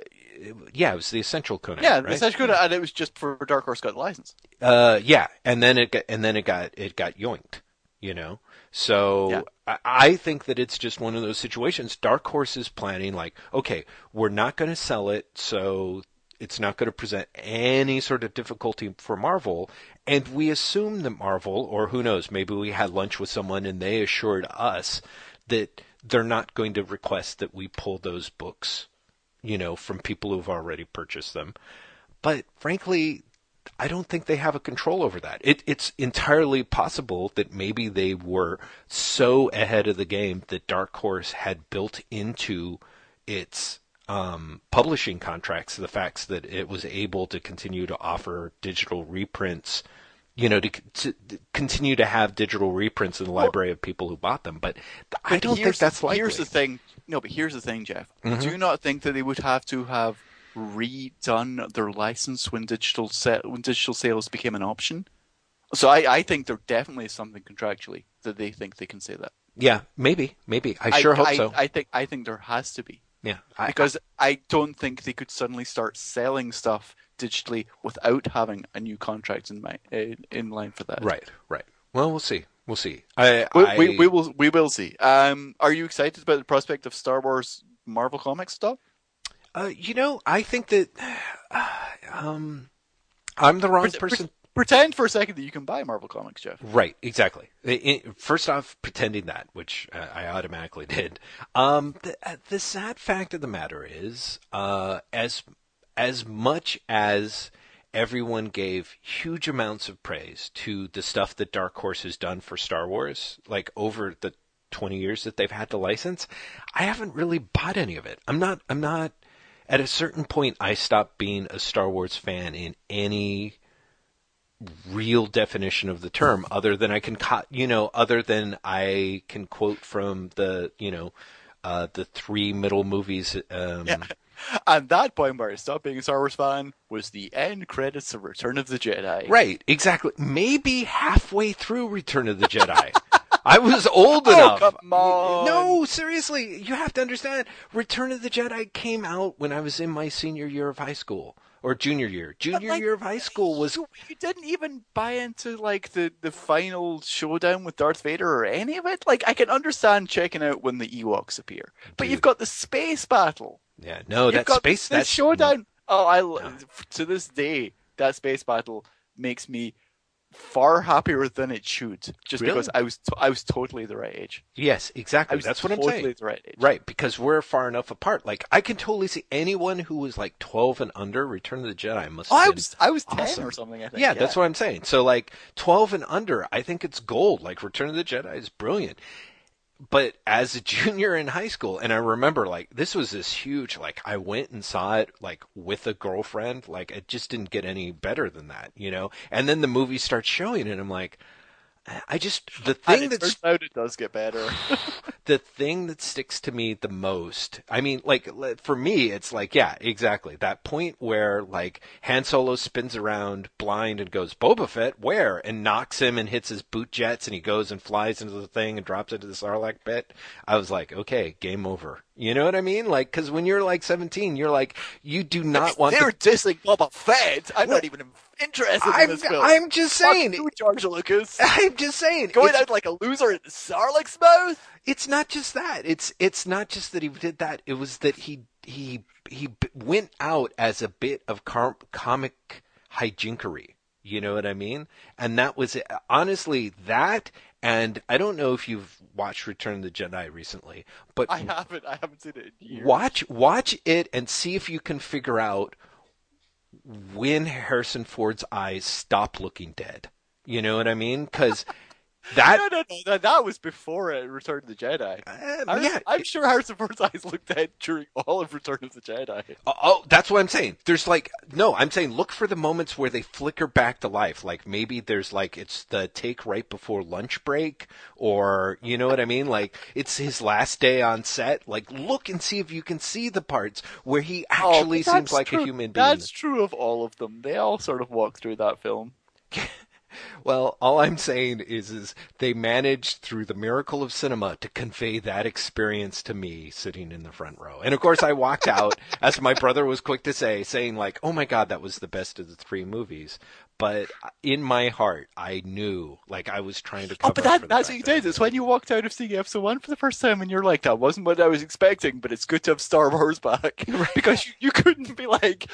yeah, it was the Essential Conan. Yeah, right? that's good, and it was just for Dark Horse got the license. Uh, yeah, and then it got, and then it got it got yoinked, you know. So Yeah. I, I think that it's just one of those situations. Dark Horse is planning like, okay, we're not going to sell it, so it's not going to present any sort of difficulty for Marvel. And we assume that Marvel, or who knows, maybe we had lunch with someone and they assured us that they're not going to request that we pull those books, you know, from people who've already purchased them. But frankly, I don't think they have a control over that. It, it's entirely possible that maybe they were so ahead of the game that Dark Horse had built into its um, publishing contracts the facts that it was able to continue to offer digital reprints. You know, to, to continue to have digital reprints in the library of people who bought them, but I don't think that's likely. Here's the thing. No, but here's the thing, Jeff. Mhm. Do you not think that they would have to have redone their license when digital se- when digital sales became an option? So I, I think there definitely is something contractually that they think they can say that. yeah, maybe, maybe. I sure hope I, so. I think I think there has to be yeah, I, because I don't think they could suddenly start selling stuff digitally without having a new contract in my in, in line for that. right, right. Well, we'll see. We'll see. I, We, I, we, we will we will see. Um, are you excited about the prospect of Star Wars Marvel Comics stuff? Uh, you know, I think that um, I'm the wrong Pre- person. Pretend for a second that you can buy Marvel Comics, Jeff. Right, exactly. First off, pretending that, which uh, I automatically did. Um, the, uh, the sad fact of the matter is, uh, as as much as everyone gave huge amounts of praise to the stuff that Dark Horse has done for Star Wars, like over the 20 years that they've had the license, I haven't really bought any of it. I'm not. I'm not. At a certain point, I stopped being a Star Wars fan in any real definition of the term other than I can, co- you know, other than I can quote from the, you know, uh, the three middle movies. Um, Yeah. And that point where I stopped being a Star Wars fan was the end credits of Return of the Jedi. Right, exactly. Maybe halfway through Return of the Jedi. I was old Oh, enough. come on. No, seriously, you have to understand. Return of the Jedi came out when I was in my senior year of high school or junior year. Junior like, year of high school was You, you didn't even buy into like the, the final showdown with Darth Vader or any of it. Like I can understand checking out when the Ewoks appear, but Dude. you've got the space battle. yeah, no, You've that space the that showdown. Oh, I No. to this day that space battle makes me far happier than it should. Just Really? because I was t- I was totally the right age. Yes, exactly. That's what I'm saying. the right age. Right, because we're far enough apart. Like I can totally see anyone who was like 12 and under Return of the Jedi must Oh, have I was I was ten awesome. or something. I think. Yeah, that's what I'm saying. So like 12 and under, I think it's gold. Like Return of the Jedi is brilliant. But as a junior in high school, and I remember like this was this huge like I went and saw it like with a girlfriend. Like it just didn't get any better than that, you know. And then the movie starts showing, and I'm like, I just the thing that that's turns out it does get better. the thing that sticks to me the most i mean like for me it's like yeah exactly. That point where like han solo spins around blind and goes boba fett where? and knocks him and hits his boot jets and he goes and flies into the thing and drops into the sarlacc pit. I was like okay game over. You know what i mean? Like because when you're like 17 you're like you do not want They're to dissing Boba Fett. I'm Well, not even interested in I'm, this film. I'm just Fuck saying you, George Lucas. i'm just saying Going out like a loser in Sarlacc's mouth. it's not just that. It's it's not just that he did that. It was that he he he went out as a bit of car- comic hijinkery. You know what I mean? And that was it. honestly that. And I don't know if you've watched Return of the Jedi recently, but I haven't. I haven't seen it in years. watch watch it and see if you can figure out when Harrison Ford's eyes stop looking dead. You know what I mean? Because that No, no, no. That, that was before uh, Return of the Jedi. uh, I'm, yeah, I'm sure Harrison Ford's eyes looked dead during all of Return of the Jedi. Oh, oh, that's what I'm saying. There's like no, I'm saying look for the moments where they flicker back to life. Like maybe there's like it's the take right before lunch break, or you know what I mean. Like it's his last day on set. Like look and see if you can see the parts where he actually Oh, seems like true. a human being. That's true of all of them. They all sort of walk through that film. Well, all I'm saying is, is they managed through the miracle of cinema to convey that experience to me sitting in the front row. And of course, I walked out, as my brother was quick to say, saying like, "Oh my God, that was the best of the three movies." But in my heart, I knew, like, I was trying to. Cover Oh, but that, that's what you did. It's when you walked out of seeing episode one for the first time and you're like, that wasn't what I was expecting, but it's good to have Star Wars back. because you, you couldn't be like,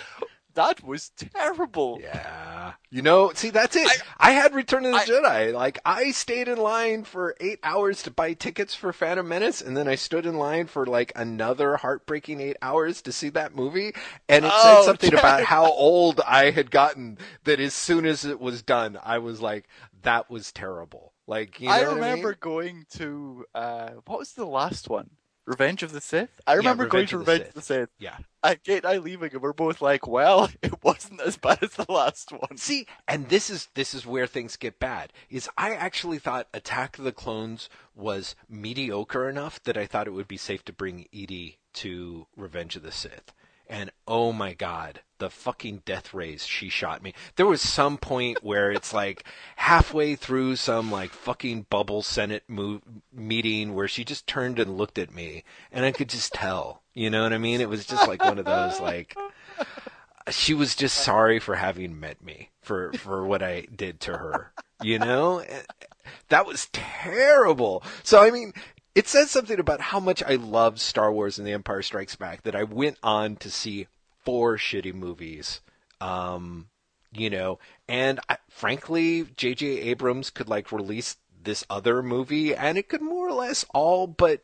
that was terrible. Yeah. You know, see, that's it. I, had Return of the I- Jedi. Like, I stayed in line for eight hours to buy tickets for Phantom Menace, and then I stood in line for like another heartbreaking eight hours to see that movie. And it said Oh, something Jack. about how old I had gotten that as soon as it was done, I was like, that was terrible. Like, you know I remember mean? going to, uh, what was the last one? Revenge of the Sith? I remember going to of Revenge Sith. of the Sith. Yeah. I Kate and I leaving and we're both like, well, it wasn't as bad as the last one. See, and this is this is where things get bad. Is I actually thought Attack of the Clones was mediocre enough that I thought it would be safe to bring Edie to Revenge of the Sith. And oh my god, the fucking death rays she shot me. There was some point where it's like halfway through some like fucking bubble Senate meeting where she just turned and looked at me, and I could just tell. You know what I mean? It was just like one of those like she was just sorry for having met me for for what I did to her. You know, that was terrible. So I mean, it says something about how much I love Star Wars and The Empire Strikes Back that I went on to see four shitty movies. Um, you know, and I, frankly, J.J. Abrams could like release this other movie, and it could more or less all but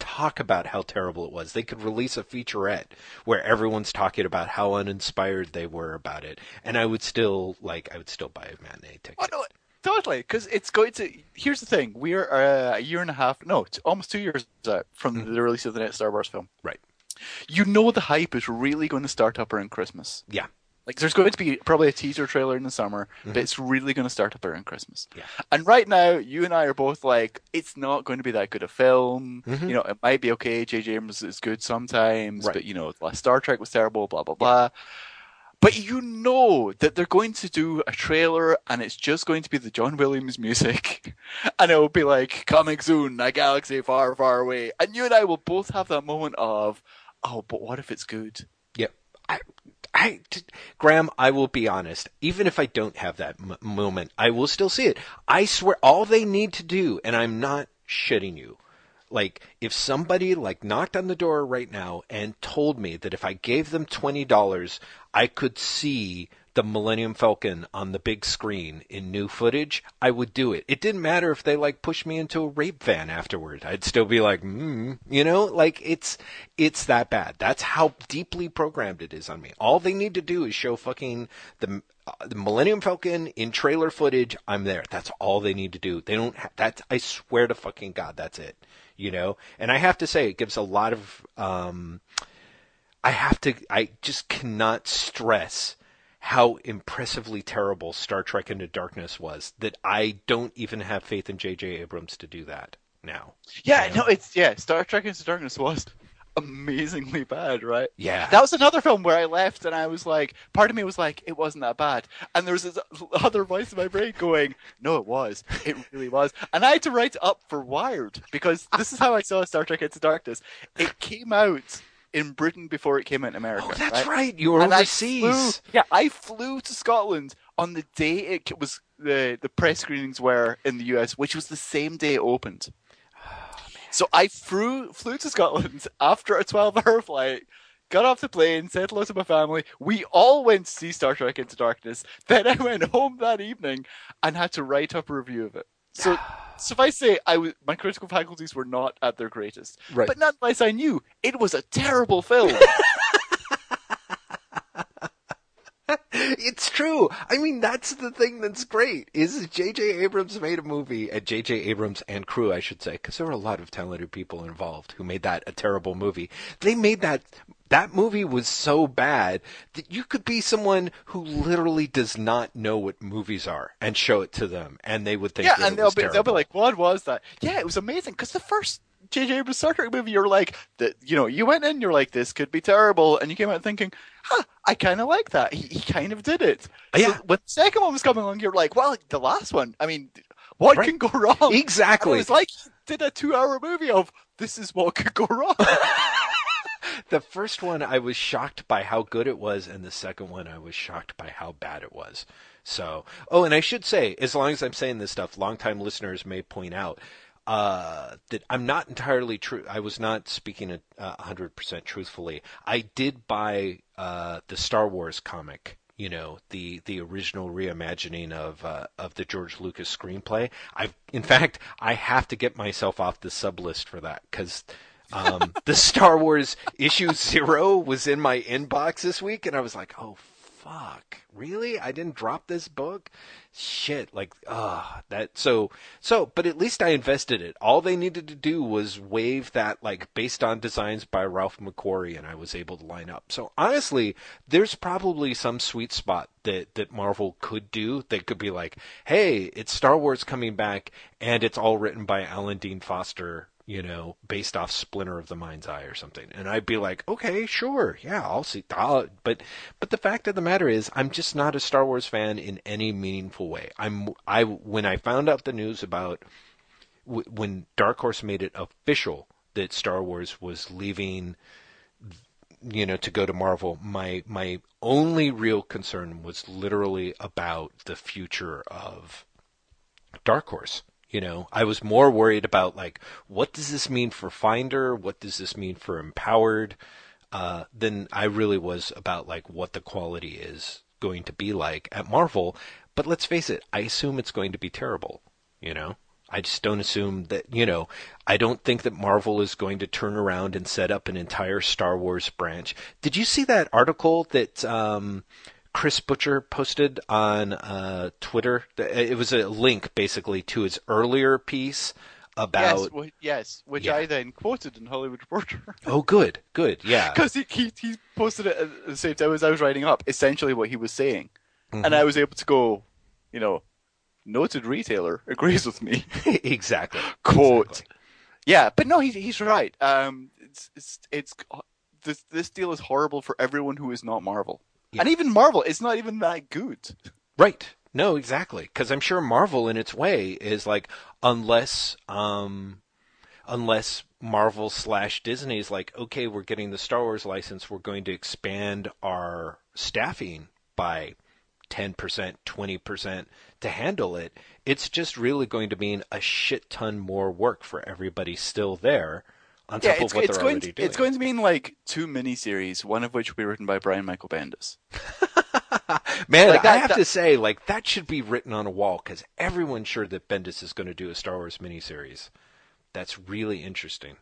talk about how terrible it was. They could release a featurette where everyone's talking about how uninspired they were about it, and I would still like I would still buy a matinee ticket. Oh, no, totally, because it's going to. Here's the thing: we are uh, a year and a half, no, t- almost two years out from the release of the next Star Wars film. Right. You know the hype is really going to start up around Christmas. Yeah. Like there's going to be probably a teaser trailer in the summer, but it's really going to start up around Christmas. Yeah. And right now, you and I are both like, it's not going to be that good a film. Mhm. You know, it might be okay. J.J. Abrams is good sometimes, Right. but you know, last Star Trek was terrible. Blah blah blah. But you know that they're going to do a trailer and it's just going to be the John Williams music. And it will be like, coming soon, a galaxy far, far away. And you and I will both have that moment of, oh, but what if it's good? Yep. I, I, Graham, I will be honest. Even if I don't have that m- moment, I will still see it. I swear, all they need to do, and I'm not shitting you. Like, if somebody like knocked on the door right now and told me that if I gave them twenty dollars, I could see the Millennium Falcon on the big screen in new footage, I would do it. It didn't matter if they like pushed me into a rape van afterward. I'd still be like, mm, you know, like it's it's that bad. That's how deeply programmed it is on me. All they need to do is show fucking the uh, the Millennium Falcon in trailer footage. I'm there. That's all they need to do. They don't. Ha- that's I swear to fucking god, that's it. You know. And I have to say, it gives a lot of. um I have to. I just cannot stress how impressively terrible Star Trek Into Darkness was. That I don't even have faith in J.J. Abrams to do that now. Yeah, Yeah. no, it's, yeah, Star Trek Into Darkness was amazingly bad, right? Yeah. That was another film where I left and I was like, part of me was like, it wasn't that bad. And there was this other voice in my brain going, no, it was. It really was. And I had to write it up for Wired because this is how I saw Star Trek Into Darkness. It came out in Britain before it came out in America. oh, that's right. right. You were And I overseas. flew, yeah, I flew to Scotland on the day it was the the press screenings were in the US, which was the same day it opened. So I flew flew to Scotland after a twelve hour flight. Got off the plane, said hello to my family. We all went to see Star Trek Into Darkness. Then I went home that evening and had to write up a review of it. So suffice to say, I my critical faculties were not at their greatest. Right. But nonetheless, I knew it was a terrible film. it's true. I mean, that's the thing that's great. Is J.J. Abrams made a movie uh, at J.J. Abrams and crew, I should say, because there were a lot of talented people involved who made that a terrible movie. They made that. That movie was so bad that you could be someone who literally does not know what movies are and show it to them, and they would think yeah, and they'll be they'll be like, "What was that?" Yeah, it was amazing because the first J.J. Abrams Star Trek movie, you're like, that you know, you went in, you're like, "This could be terrible," and you came out thinking, "Huh, I kind of like that." He, he kind of did it. Yeah. So when the second one was coming along, you're like, "Well, the last one. I mean, what Right. can go wrong?" And exactly. It was like he did a two-hour movie of this is what could go wrong. the first one I was shocked by how good it was, and the second one I was shocked by how bad it was. So, oh, and I should say, as long as I'm saying this stuff, longtime listeners may point out uh, that I'm not entirely true. I was not speaking uh, 100% truthfully. I did buy uh, the Star Wars comic. You know the the original reimagining of uh, of the George Lucas screenplay. I've in fact I have to get myself off the sub list for that because um, the Star Wars issue zero was in my inbox this week, and I was like, "Oh fuck, really? I didn't drop this book? Shit!" Like, ah, that. So, so, but at least I invested it. All they needed to do was wave that, like, based on designs by Ralph McQuarrie, and I was able to line up. So honestly, there's probably some sweet spot that that Marvel could do. They could be like, "Hey, it's Star Wars coming back, and it's all written by Alan Dean Foster." You know, based off Splinter of the Mind's Eye or something. And I'd be like, okay, sure, yeah, I'll see. I'll, but, but the fact of the matter is, I'm just not a Star Wars fan in any meaningful way. I'm, I, when I found out the news about w- when Dark Horse made it official that Star Wars was leaving, you know, to go to Marvel, my, my only real concern was literally about the future of Dark Horse. You know, I was more worried about like what does this mean for Finder, what does this mean for Empowered, uh, than I really was about like what the quality is going to be like at Marvel. But let's face it, I assume it's going to be terrible. You know, I just don't assume that. You know, I don't think that Marvel is going to turn around and set up an entire Star Wars branch. Did you see that article that? Um, Chris Butcher posted on uh, Twitter. It was a link basically to his earlier piece about. Yes, yes, which Yeah. I then quoted in Hollywood Reporter. Oh, good, good, yeah. Because he, he he posted it at the same time as I was writing up essentially what he was saying, Mhm. and I was able to go, you know, noted retailer agrees with me. exactly. Quote. Exactly. Yeah, but no, he's he's right. Um, it's it's it's this this deal is horrible for everyone who is not Marvel, Yeah. and even Marvel is not even that good. Right. No, exactly. Because I'm sure Marvel, in its way, is like unless um, unless Marvel slash Disney is like, okay, we're getting the Star Wars license, we're going to expand our staffing by ten percent, twenty percent to handle it. It's just really going to mean a shit ton more work for everybody still there on top Yeah, it's, of what it's they're going already to, doing. it's going to mean like two miniseries, one of which will be written by Brian Michael Bendis. Man, Like I have that- to say, like that should be written on a wall because everyone's sure that Bendis is going to do a Star Wars miniseries. That's really interesting.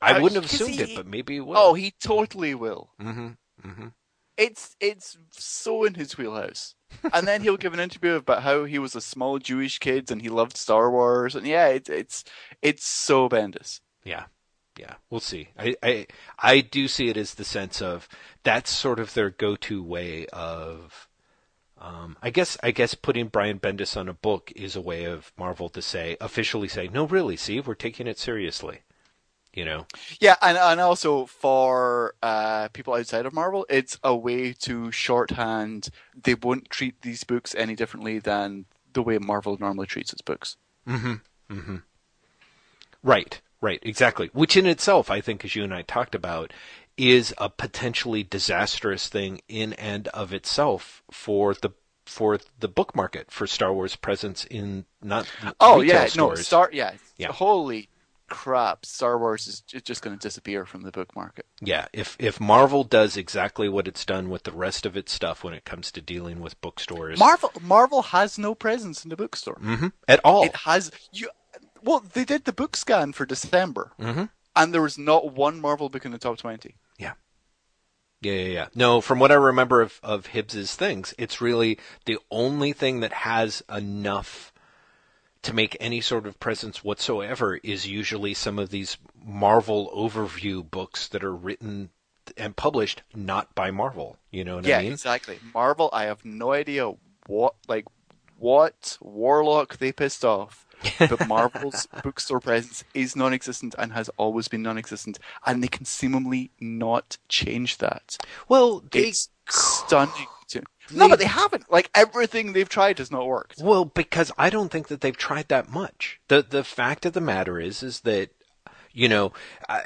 I Uh, wouldn't have assumed he- it, but maybe it will. Oh, he totally will. mm-hmm, mm-hmm. It's it's so in his wheelhouse. and then he'll give an interview about how he was a small Jewish kid and he loved Star Wars, and yeah, it's it's it's so Bendis. Yeah, yeah. We'll see. I, I, I do see it as the sense of that's sort of their go-to way of. Um, I guess I guess putting Brian Bendis on a book is a way of Marvel to say officially say no, really. See, we're taking it seriously. You know. Yeah, and and also for uh, people outside of Marvel, it's a way to shorthand. They won't treat these books any differently than the way Marvel normally treats its books. Mm-hmm. Mm-hmm. Right. Right. Exactly. Which in itself, I think, as you and I talked about, is a potentially disastrous thing in and of itself for the for the book market for Star Wars presence in not Oh yeah, no. Star yeah, Yeah. Holy crap! Star Wars is just going to disappear from the book market. Yeah, if if Marvel does exactly what it's done with the rest of its stuff when it comes to dealing with bookstores, Marvel Marvel has no presence in the bookstore. hmm at all. It has you. Well, they did the book scan for December, hmm and there was not one Marvel book in the top twenty. Yeah, yeah, yeah. No, from what I remember of, of Hibbs's things, it's really the only thing that has enough to make any sort of presence whatsoever is usually some of these Marvel overview books that are written and published not by Marvel. You know what yeah, I mean? Yeah, exactly. Marvel, I have no idea what like what Warlock they pissed off. But Marvel's bookstore presence is non-existent and has always been non-existent, and they can seemingly not change that. Well, they It's stunning. To... No, but they haven't. Like everything they've tried has not worked. Well, because I don't think that they've tried that much. The the fact of the matter is is that you know, I,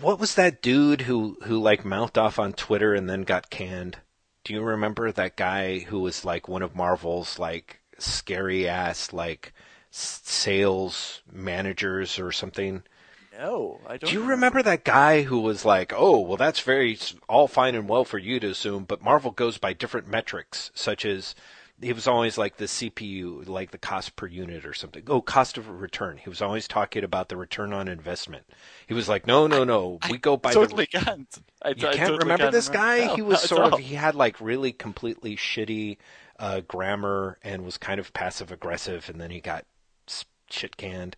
what was that dude who who like mouthed off on Twitter and then got canned? Do you remember that guy who was like one of Marvel's like scary ass like sales managers or something? No, I don't. Do you remember that guy who was like, "Oh, well, that's very all fine and well for you to assume, but Marvel goes by different metrics, such as he was always like the CPU, like the cost per unit or something. Oh, cost of return. He was always talking about the return on investment. He was like, "No, no, no, we go by totally the." can't. I, You can't totally remember can't this guy? No, he was sort of he had like really completely shitty uh, grammar and was kind of passive aggressive, and then he got shit canned.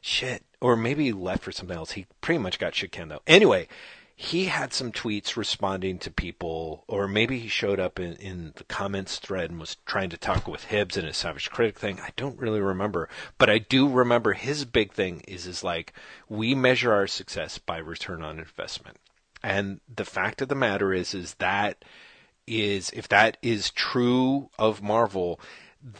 Shit, or maybe left for something else. He pretty much got shit canned though. Anyway, he had some tweets responding to people, or maybe he showed up in, in the comments thread and was trying to talk with Hibbs and his Savage Critic thing. I don't really remember, but I do remember his big thing is is like we measure our success by return on investment. And the fact of the matter is, is that is if that is true of Marvel,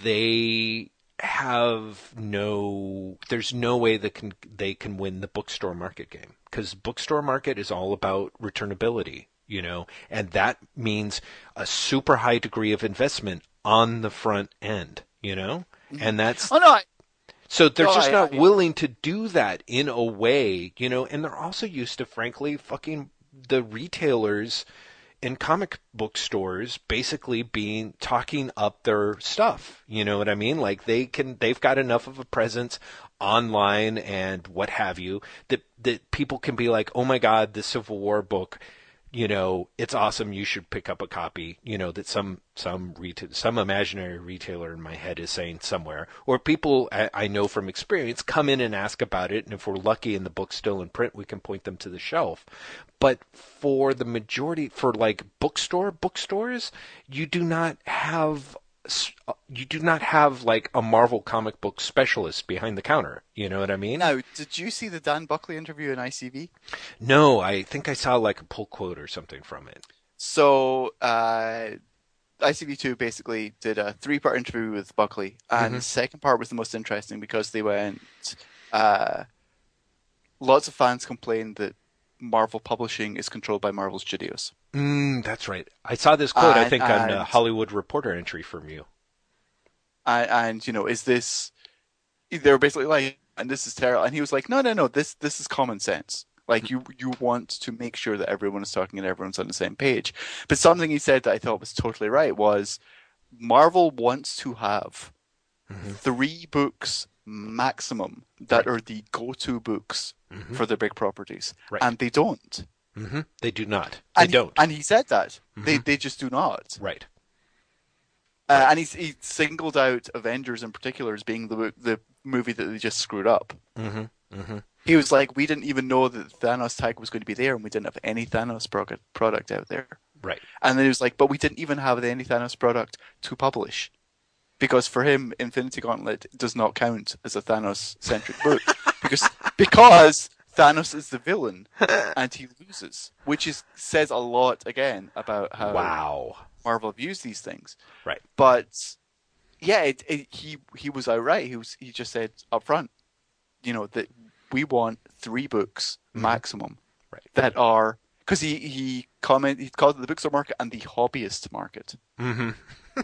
they have no there's no way that can they can win the bookstore market game. Because bookstore market is all about returnability you know? And that means a super high degree of investment on the front end you know? Mm-hmm. And that's Oh no, I, so they're No, just I- not I- willing to do that in a way, you know, and they're also used to, frankly, fucking the retailers in comic book stores basically being talking up their stuff. You know what I mean? Like they can, they've got enough of a presence online and what have you that that people can be like, oh my god, the Civil War book you know, it's awesome. You should pick up a copy. You know that some some retail, some imaginary retailer in my head is saying somewhere, or people I, I know from experience come in and ask about it, and if we're lucky and the book's still in print, we can point them to the shelf. But for the majority, for like bookstore bookstores, you do not have you do not have like a Marvel comic book specialist behind the counter. You know what I mean? Now, did you see the Dan Buckley interview in ICV? No, I think I saw like a pull quote or something from it. So, uh, ICV2 basically did a three part interview with Buckley, and mm-hmm. the second part was the most interesting because they went. Uh, lots of fans complained that Marvel Publishing is controlled by Marvel Studios. Mm, that's right. I saw this quote, and, I think, on a Hollywood Reporter entry from you. And, and, you know, is this? They were basically like, and this is terrible. And he was like, no, no, no. This this is common sense. Like you you want to make sure that everyone is talking and everyone's on the same page. But something he said that I thought was totally right was Marvel wants to have mm-hmm. three books maximum that right. are the go-to books mm-hmm. for their big properties, right. and they don't. Mm-hmm. They do not. They and don't. He, and he said that they they just do not. Right. Uh, and he's, he singled out Avengers in particular as being the the movie that they just screwed up. Mm-hmm. Mm-hmm. He was like, we didn't even know that Thanos tag was going to be there, and we didn't have any Thanos product product out there. Right. And then he was like, but we didn't even have any Thanos product to publish because for him, Infinity Gauntlet does not count as a Thanos centric book because because Thanos is the villain and he loses, which is says a lot again about how wow Marvel views these things. Right. But yeah, it, it, he he was outright. He was he just said up front, you know that we want three books mm-hmm. maximum right. that are because he he comment he called it the bookstore market and the hobbyist market. Mm-hmm.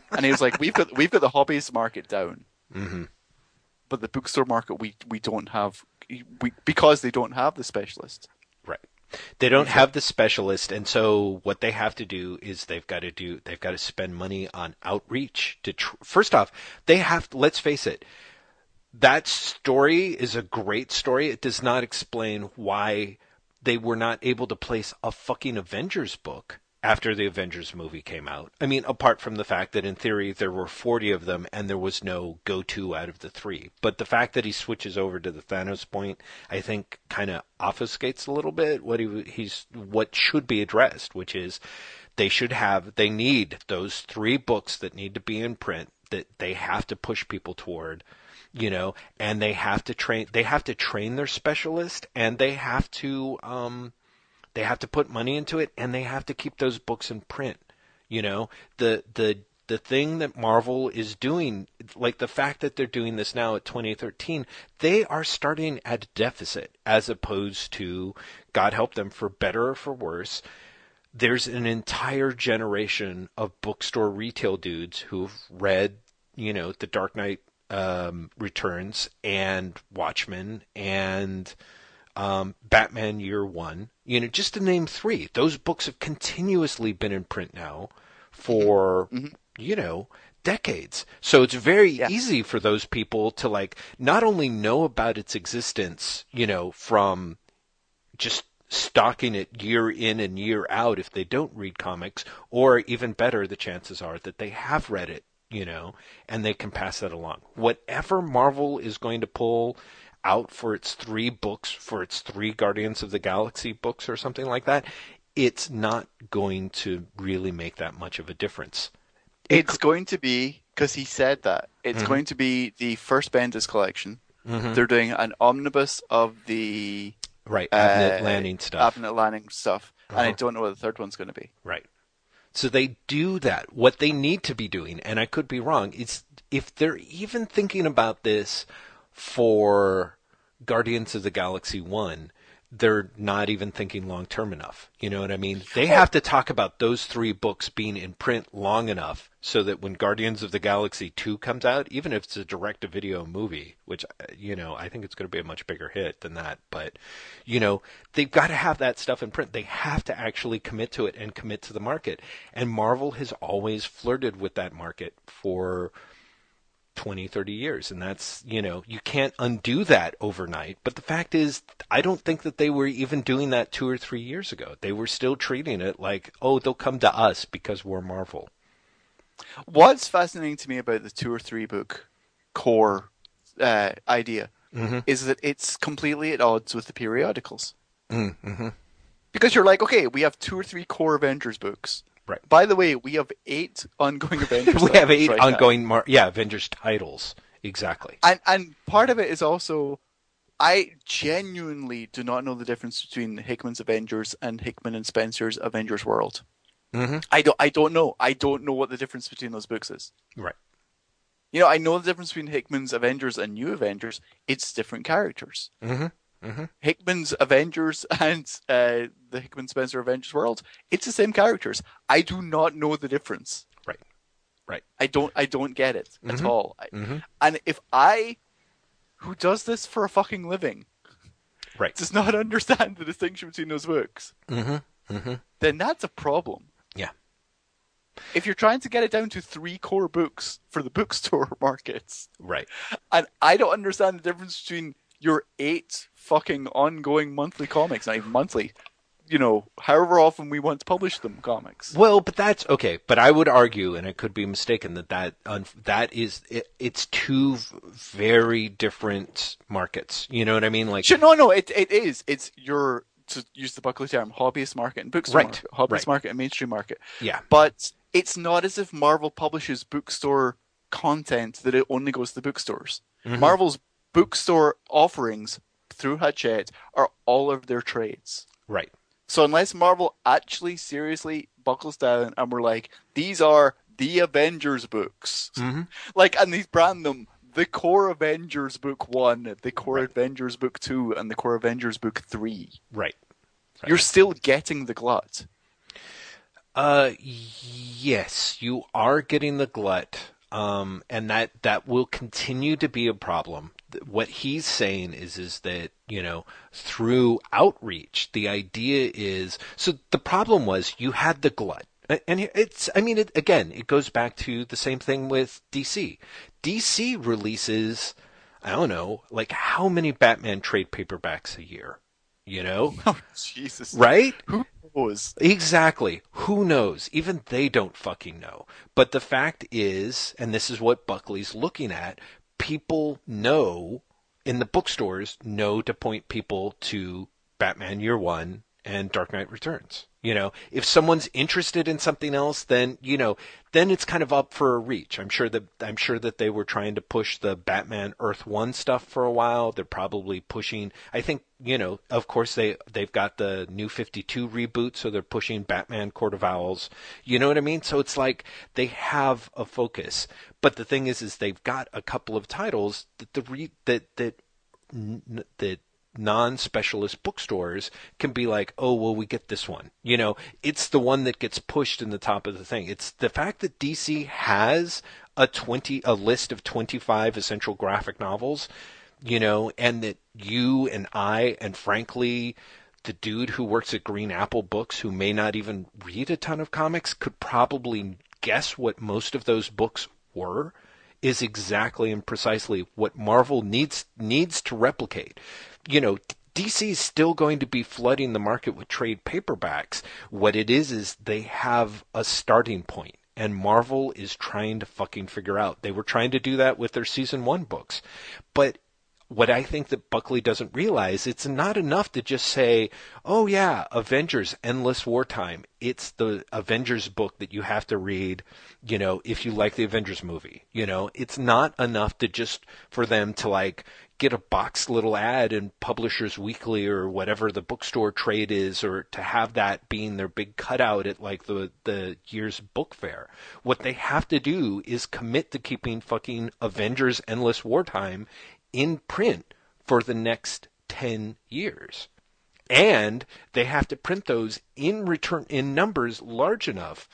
and he was like, "We've got we've got the hobbyist market down, mm-hmm. but the bookstore market we we don't have we because they don't have the specialist." Right. They don't have the specialist, and so what they have to do is they've got to do they've got to spend money on outreach. To tr- first off, they have. Let's face it. That story is a great story. It does not explain why they were not able to place a fucking Avengers book after the Avengers movie came out. I mean, apart from the fact that in theory there were 40 of them and there was no go to out of the three. But the fact that he switches over to the Thanos point, I think kind of obfuscates a little bit what he, he's, what should be addressed, which is they should have, they need those three books that need to be in print that they have to push people toward you know and they have to train they have to train their specialist and they have to um they have to put money into it and they have to keep those books in print. You know, the the the thing that Marvel is doing, like the fact that they're doing this now at 2013, they are starting at a deficit as opposed to, God help them, for better or for worse. There's an entire generation of bookstore retail dudes who've read, you know, The Dark Knight um, Returns and Watchmen and um, Batman Year One, you know, just to name three. Those books have continuously been in print now for, mm-hmm. mm-hmm. you know, decades. So it's very yeah. easy for those people to like not only know about its existence, you know, from just stocking it year in and year out if they don't read comics, or even better, the chances are that they have read it, you know, and they can pass that along. Whatever Marvel is going to pull out for its three books, for its three Guardians of the Galaxy books or something like that, it's not going to really make that much of a difference. It's going to be, because he said that, it's mm-hmm. going to be the first Bendis collection. Mm-hmm. They're doing an omnibus of the. Right, Abnett uh, Lanning stuff. Abnett Lanning stuff. Uh-huh. And I uh-huh. don't know what the third one's going to be. Right. So they do that. What they need to be doing, and I could be wrong, is if they're even thinking about this for Guardians of the Galaxy 1, they're not even thinking long term enough. You know what I mean? They have to talk about those three books being in print long enough so that when Guardians of the Galaxy 2 comes out, even if it's a direct to video movie, which, uh, you know, I think it's going to be a much bigger hit than that, but, you know, they've got to have that stuff in print. They have to actually commit to it and commit to the market. And Marvel has always flirted with that market for 20, 30 years. And that's, you know, you can't undo that overnight. But the fact is, I don't think that they were even doing that two or three years ago. They were still treating it like, oh, they'll come to us because we're Marvel. What's fascinating to me about the two or three book core uh, idea Mm-hmm. is that it's completely at odds with the periodicals. Mm-hmm. Because you're like, okay, we have two or three core Avengers books. Right. By the way, we have eight ongoing Avengers. we have eight right ongoing, Mar- yeah, Avengers titles. Exactly. and and part of it is also I genuinely do not know the difference between Hickman's Avengers and Hickman and Spencer's Avengers World. Mm-hmm. I don't I don't know. I don't know what the difference between those books is. Right. You know, I know the difference between Hickman's Avengers and New Avengers. It's different characters. Mm-hmm. Hickman's Avengers and uh, the Hickman Spencer Avengers World, it's the same characters. I do not know the difference. Right. Right. I don't I don't get it at Mhm. all. Mm-hmm. And if I, who does this for a fucking living, Right. does not understand the distinction between those books, Mm-hmm. Mm-hmm. then that's a problem. Yeah. If you're trying to get it down to three core books for the bookstore markets, Right. and I don't understand the difference between your eight fucking ongoing monthly comics, not even monthly, you know, however often we want to publish them comics. Well, but that's okay. But I would argue, and I could be mistaken, that that un- that is it, it's two very different markets. You know what I mean? Like, Sure, no, no, it it is. It's your to use the Buckley term, hobbyist market and bookstore Right, market, hobbyist right. market and mainstream market. yeah, But it's not as if Marvel publishes bookstore content that it only goes to bookstores. Mhm. Marvel's bookstore offerings through Hachette are all of their trades. right. So unless Marvel actually seriously buckles down and we're like, these are the Avengers books, Mm-hmm. like, and they brand them the Core Avengers Book One, the Core Right. Avengers Book Two, and the Core Avengers Book Three, Right. Right. you're still getting the glut. Uh, yes, you are getting the glut, um, and that that will continue to be a problem. What he's saying is is that you know through outreach, the idea is so. The problem was you had the glut, and it's I mean it again. It goes back to the same thing with DC. DC releases I don't know like how many Batman trade paperbacks a year, you know, Oh Jesus! right? Who knows? Exactly. Who knows? Even they don't fucking know. But the fact is, and this is what Buckley's looking at, people know in the bookstores know to point people to Batman Year One and Dark Knight Returns. You know, if someone's interested in something else, then you know, then it's kind of up for a reach. I'm sure that I'm sure that they were trying to push the Batman Earth One stuff for a while. They're probably pushing. I think you know, of course they they've got the New Fifty Two reboot, so they're pushing Batman Court of Owls. You know what I mean? So it's like they have a focus. But the thing is, is they've got a couple of titles that the re- that that that non-specialist bookstores can be like, oh well, we get this one. You know, it's the one that gets pushed in the top of the thing. It's the fact that DC has a twenty a list of twenty-five essential graphic novels, you know, and that you and I and frankly. The dude who works at Green Apple Books, who may not even read a ton of comics, could probably guess what most of those books were is exactly and precisely what Marvel needs needs to replicate. You know, DC is still going to be flooding the market with trade paperbacks. What it is is they have a starting point and Marvel is trying to fucking figure out. They were trying to do that with their season 1 books. But what I think that Buckley doesn't realize, it's not enough to just say, oh yeah, Avengers, Endless Wartime. It's the Avengers book that you have to read, you know, if you like the Avengers movie. You know, it's not enough to just, for them to like, get a box little ad in Publishers Weekly or whatever the bookstore trade is, or to have that being their big cutout at like the, the year's book fair. What they have to do is commit to keeping fucking Avengers Endless Wartime in print for the next 10 years. And they have to print those in return in numbers large enough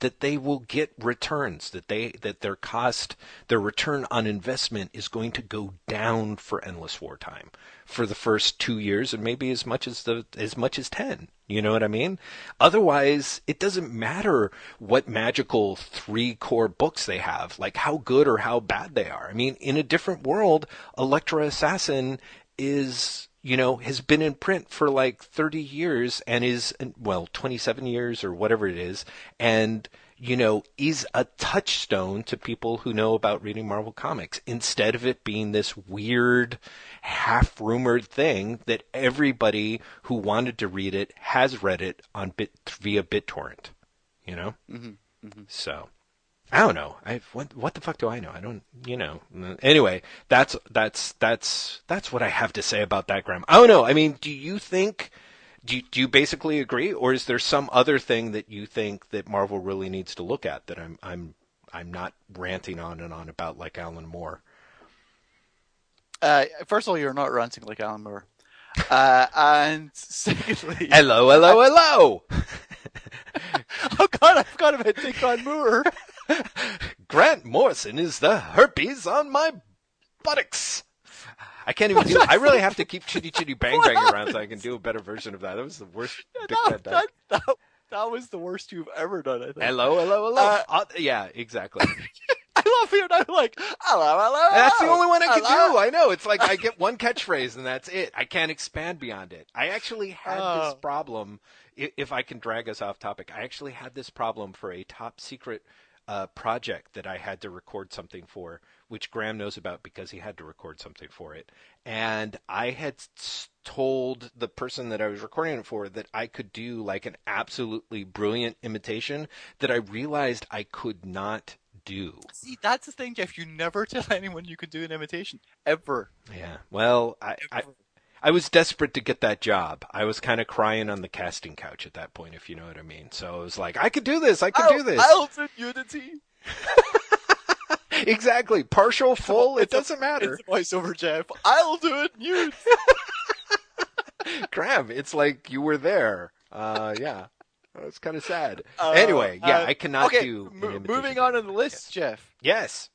that they will get returns that they that their cost their return on investment is going to go down for endless wartime for the first 2 years and maybe as much as the as much as 10 you know what i mean? Otherwise it doesn't matter what magical three core books they have like how good or how bad they are. I mean in a different world Elektra assassin is you know, has been in print for like 30 years and is, well, 27 years or whatever it is, and, you know, is a touchstone to people who know about reading Marvel Comics instead of it being this weird, half rumored thing that everybody who wanted to read it has read it on bit via BitTorrent, you know? Mm-hmm. Mm-hmm. So. I don't know. I what what the fuck do I know? I don't. You know. Anyway, that's that's that's that's what I have to say about that, Graham. I don't know. I mean, do you think? Do you, do you basically agree, or is there some other thing that you think that Marvel really needs to look at that I'm I'm I'm not ranting on and on about like Alan Moore? Uh, first of all, you're not ranting like Alan Moore. Uh, and secondly, hello, hello, hello. oh God, I forgot about Dickon Moore. Grant Morrison is the herpes on my buttocks. I can't even do. I really have to keep chitty chitty bang bang around so I can do a better version of that. That was the worst. that, that, that, that, was the worst you've ever done. I think. Hello, hello, hello. Uh, uh, yeah, exactly. I love it. I'm like, hello, hello. hello That's the only one I can hello. do. I know. It's like I get one catchphrase and that's it. I can't expand beyond it. I actually had uh, this problem. If I can drag us off topic, I actually had this problem for a top secret uh, project that I had to record something for, which Graham knows about because he had to record something for it. And I had told the person that I was recording it for that I could do like an absolutely brilliant imitation that I realized I could not do. See, that's the thing, Jeff. You never tell anyone you could do an imitation ever. Yeah. Well, I, I I was desperate to get that job. I was kind of crying on the casting couch at that point, if you know what I mean. So I was like, I could do this. I could I'll, do this. I'll do Unity. exactly. Partial, full, it doesn't matter. It's a voiceover, Jeff. I'll do it. You. Graham, it's like you were there. Uh, yeah. It's kind of sad. Uh, anyway, yeah, uh, I cannot okay, do. M- moving on in the list, Jeff. Yes.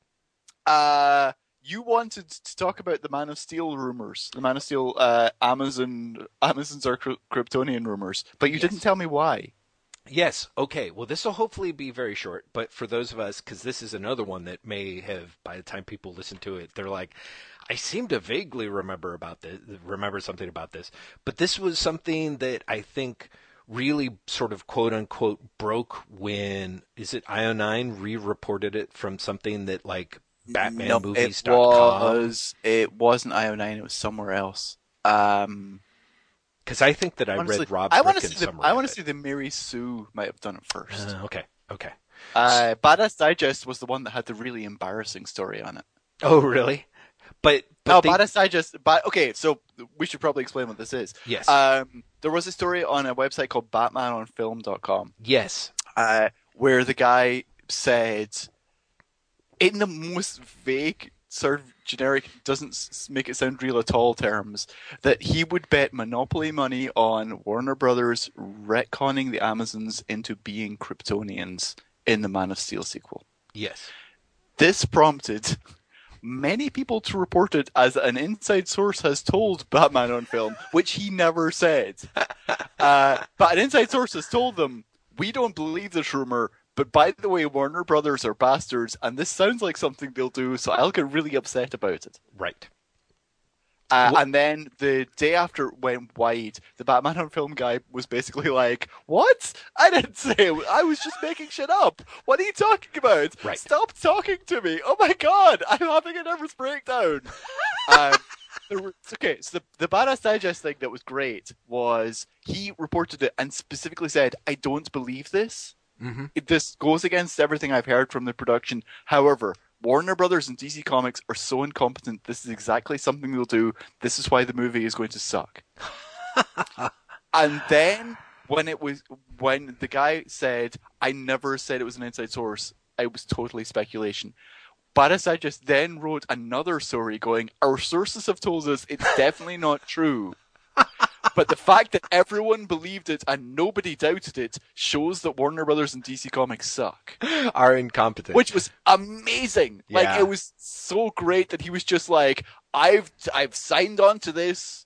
Uh, you wanted to talk about the Man of Steel rumors, the Man of Steel uh, Amazon Amazons are Kryptonian rumors, but you yes. didn't tell me why. Yes. Okay. Well, this will hopefully be very short, but for those of us, because this is another one that may have, by the time people listen to it, they're like, I seem to vaguely remember about this, remember something about this, but this was something that I think really sort of quote unquote broke when is it IO9 re-reported it from something that like Batman no, movies. It was. It wasn't IO9. It was somewhere else. Um, because I think that I honestly, read Rob. I want to see the. I want to see the Mary Sue might have done it first. Uh, okay. Okay. Uh, Badass Digest was the one that had the really embarrassing story on it. Oh, really? But, but no, they... Badass Digest. But okay, so we should probably explain what this is. Yes. Um, there was a story on a website called BatmanOnFilm.com. Yes. Uh, where the guy said in the most vague sort of generic doesn't make it sound real at all terms that he would bet monopoly money on Warner Brothers retconning the Amazons into being Kryptonians in the Man of Steel sequel. Yes. This prompted many people to report it as an inside source has told Batman on film, which he never said. uh, but an inside source has told them, we don't believe this rumor. But by the way, Warner Brothers are bastards, and this sounds like something they'll do, so I'll get really upset about it. Right. Uh, and then the day after it went wide, the Batman on film guy was basically like, "What? I didn't say. It. I was just making shit up. What are you talking about? Right. Stop talking to me. Oh my god, I'm having a nervous breakdown." um, were, okay, so the the Badass Digest thing that was great was he reported it and specifically said, "I don't believe this." Mm-hmm. It, this goes against everything I've heard from the production. However, Warner Brothers and DC Comics are so incompetent. This is exactly something they'll do. This is why the movie is going to suck. and then when it was when the guy said, "I never said it was an inside source. It was totally speculation." But as I just then wrote another story going, "Our sources have told us it's definitely not true." But the fact that everyone believed it and nobody doubted it shows that Warner Brothers and DC Comics suck. Are incompetent. Which was amazing. Like it was so great that he was just like, I've I've signed on to this.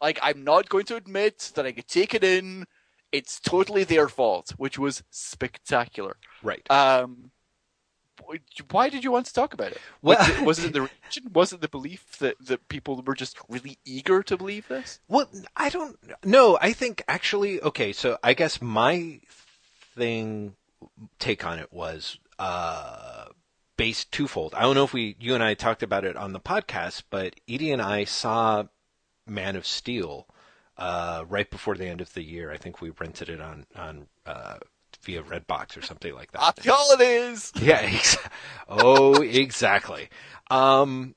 Like I'm not going to admit that I could take it in. It's totally their fault, which was spectacular. right. Um, why did you want to talk about it? Well- was, it was it the religion? Was it the belief that, that people were just really eager to believe this? Well, I don't know. I think actually, okay, so I guess my thing take on it was uh based twofold. I don't know if we you and I talked about it on the podcast, but Edie and I saw Man of Steel uh right before the end of the year. I think we rented it on on uh via Redbox or something like that. Happy holidays! Yeah. Ex- oh, exactly. Um,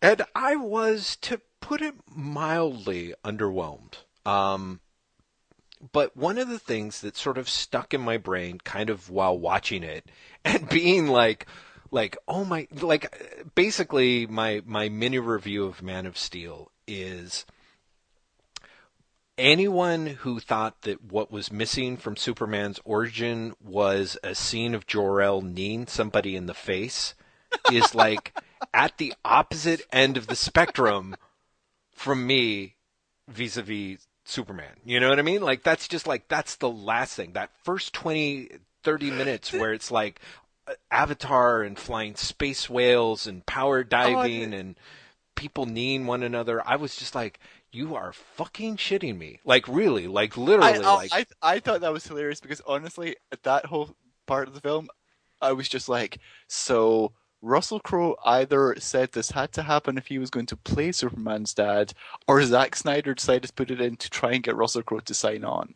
and I was, to put it mildly, underwhelmed. Um, but one of the things that sort of stuck in my brain, kind of while watching it, and being like, like, oh my, like, basically, my my mini review of Man of Steel is anyone who thought that what was missing from Superman's origin was a scene of Jor-El kneeing somebody in the face is like at the opposite end of the spectrum from me vis-a-vis Superman. You know what I mean? Like that's just like that's the last thing. That first 20 30 minutes where it's like Avatar and flying space whales and power oh, diving and people kneeing one another. I was just like, you are fucking shitting me. Like really, like literally, I, like I I thought that was hilarious because honestly, at that whole part of the film, I was just like, so Russell Crowe either said this had to happen if he was going to play Superman's dad, or Zack Snyder decided to put it in to try and get Russell Crowe to sign on.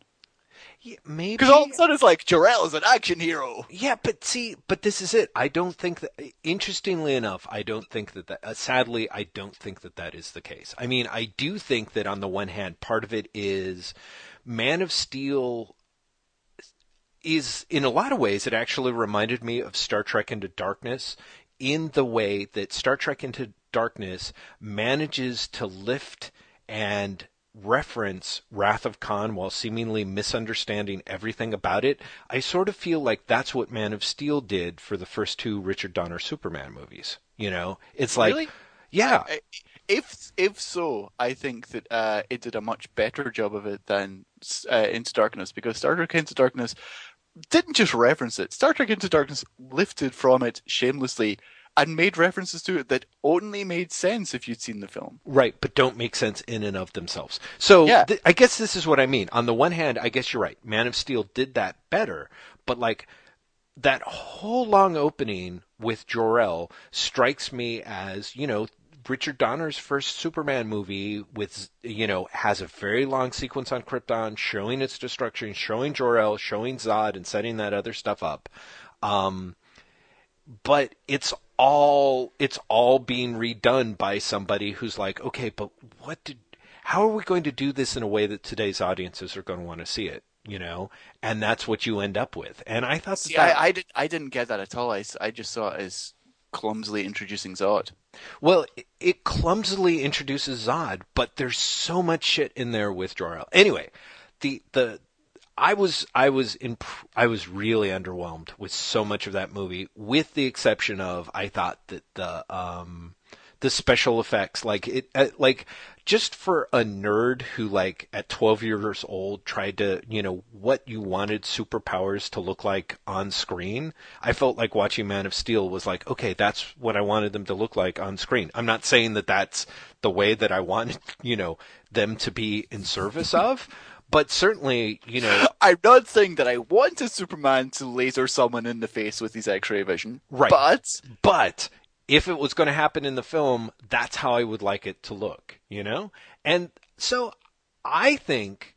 Yeah, maybe Because all of a sudden it's like Jor-El is an action hero. Yeah, but see, but this is it. I don't think that. Interestingly enough, I don't think that. that uh, sadly, I don't think that that is the case. I mean, I do think that on the one hand, part of it is Man of Steel is in a lot of ways it actually reminded me of Star Trek Into Darkness in the way that Star Trek Into Darkness manages to lift and reference Wrath of Khan while seemingly misunderstanding everything about it. I sort of feel like that's what Man of Steel did for the first two Richard Donner Superman movies. You know, it's like, Really? yeah, If if so, I think that uh, it did a much better job of it than uh, Into Darkness because Star Trek Into Darkness didn't just reference it. Star Trek Into Darkness lifted from it shamelessly and made references to it that only made sense if you'd seen the film. Right, but don't make sense in and of themselves. So Yeah. th- I guess this is what I mean. On the one hand, I guess you're right. Man of Steel did that better, but like that whole long opening with Jor-El strikes me as, you know, Richard Donner's first Superman movie with, you know, has a very long sequence on Krypton showing its destruction, showing Jor-El, showing Zod and setting that other stuff up. Um, but it's all it's all being redone by somebody who's like, okay, but what did how are we going to do this in a way that today's audiences are going to want to see it? You know, and that's what you end up with. And I thought that, I, I, did, I didn't get that at all. I, I just saw it as clumsily introducing Zod. well, it, it clumsily introduces Zod, but there's so much shit in there with Jor-El. Anyway, the the I was I was imp- I was really underwhelmed with so much of that movie, with the exception of I thought that the um the special effects like it uh, like just for a nerd who like at 12 years old tried to you know what you wanted superpowers to look like on screen i felt like watching man of steel was like okay that's what i wanted them to look like on screen. I'm not saying that that's the way that i wanted you know them to be in service of but certainly you know I'm not saying that I wanted Superman to laser someone in the face with his X-ray vision, Right. But But if it was going to happen in the film, that's how I would like it to look, you know? And so I think.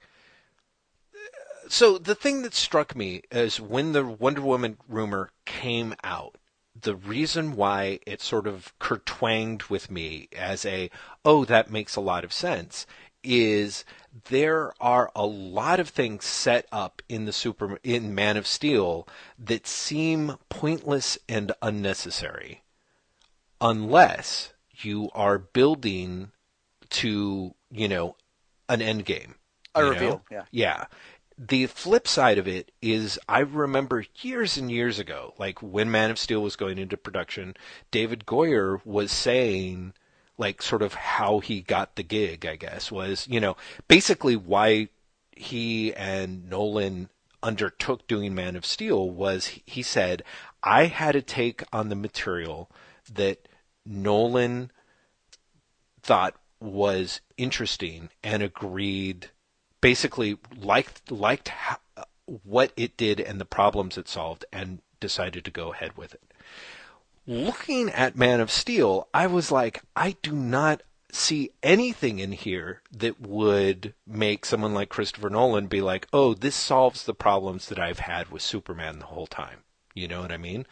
So the thing that struck me is when the Wonder Woman rumor came out, the reason why it sort of kertwanged with me as a, oh, that makes a lot of sense, is there are a lot of things set up in the super in Man of Steel that seem pointless and unnecessary unless you are building to, you know, an end game. A reveal, know? yeah. Yeah. The flip side of it is I remember years and years ago, like when Man of Steel was going into production, David Goyer was saying like sort of how he got the gig, I guess, was, you know, basically why he and Nolan undertook doing Man of Steel was he said, I had to take on the material that Nolan thought was interesting and agreed basically liked liked what it did and the problems it solved and decided to go ahead with it. Looking at Man of Steel, I was like, I do not see anything in here that would make someone like Christopher Nolan be like, "Oh, this solves the problems that I've had with Superman the whole time." You know what I mean?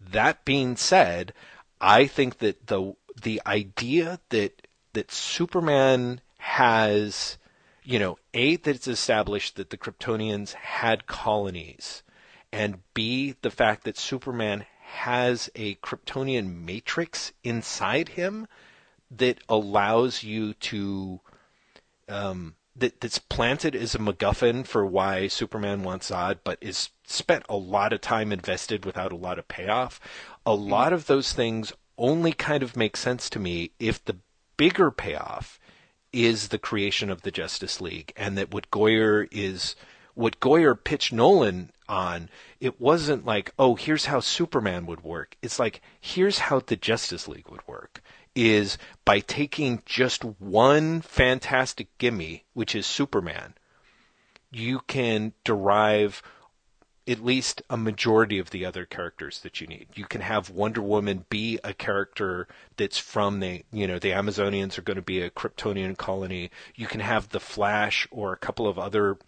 That being said, I think that the the idea that that Superman has, you know, A, that it's established that the Kryptonians had colonies, and B, the fact that Superman has a Kryptonian matrix inside him that allows you to, um, that, that's planted as a MacGuffin for why Superman wants Zod, but is spent a lot of time invested without a lot of payoff. A lot of those things only kind of make sense to me if the bigger payoff is the creation of the Justice League, and that what Goyer is, what Goyer pitched Nolan on, it wasn't like, oh, here's how Superman would work. It's like, here's how the Justice League would work. Is by taking just one fantastic gimme, which is Superman, you can derive at least a majority of the other characters that you need. You can have Wonder Woman be a character that's from the, you know, the Amazonians are going to be a Kryptonian colony. You can have the Flash or a couple of other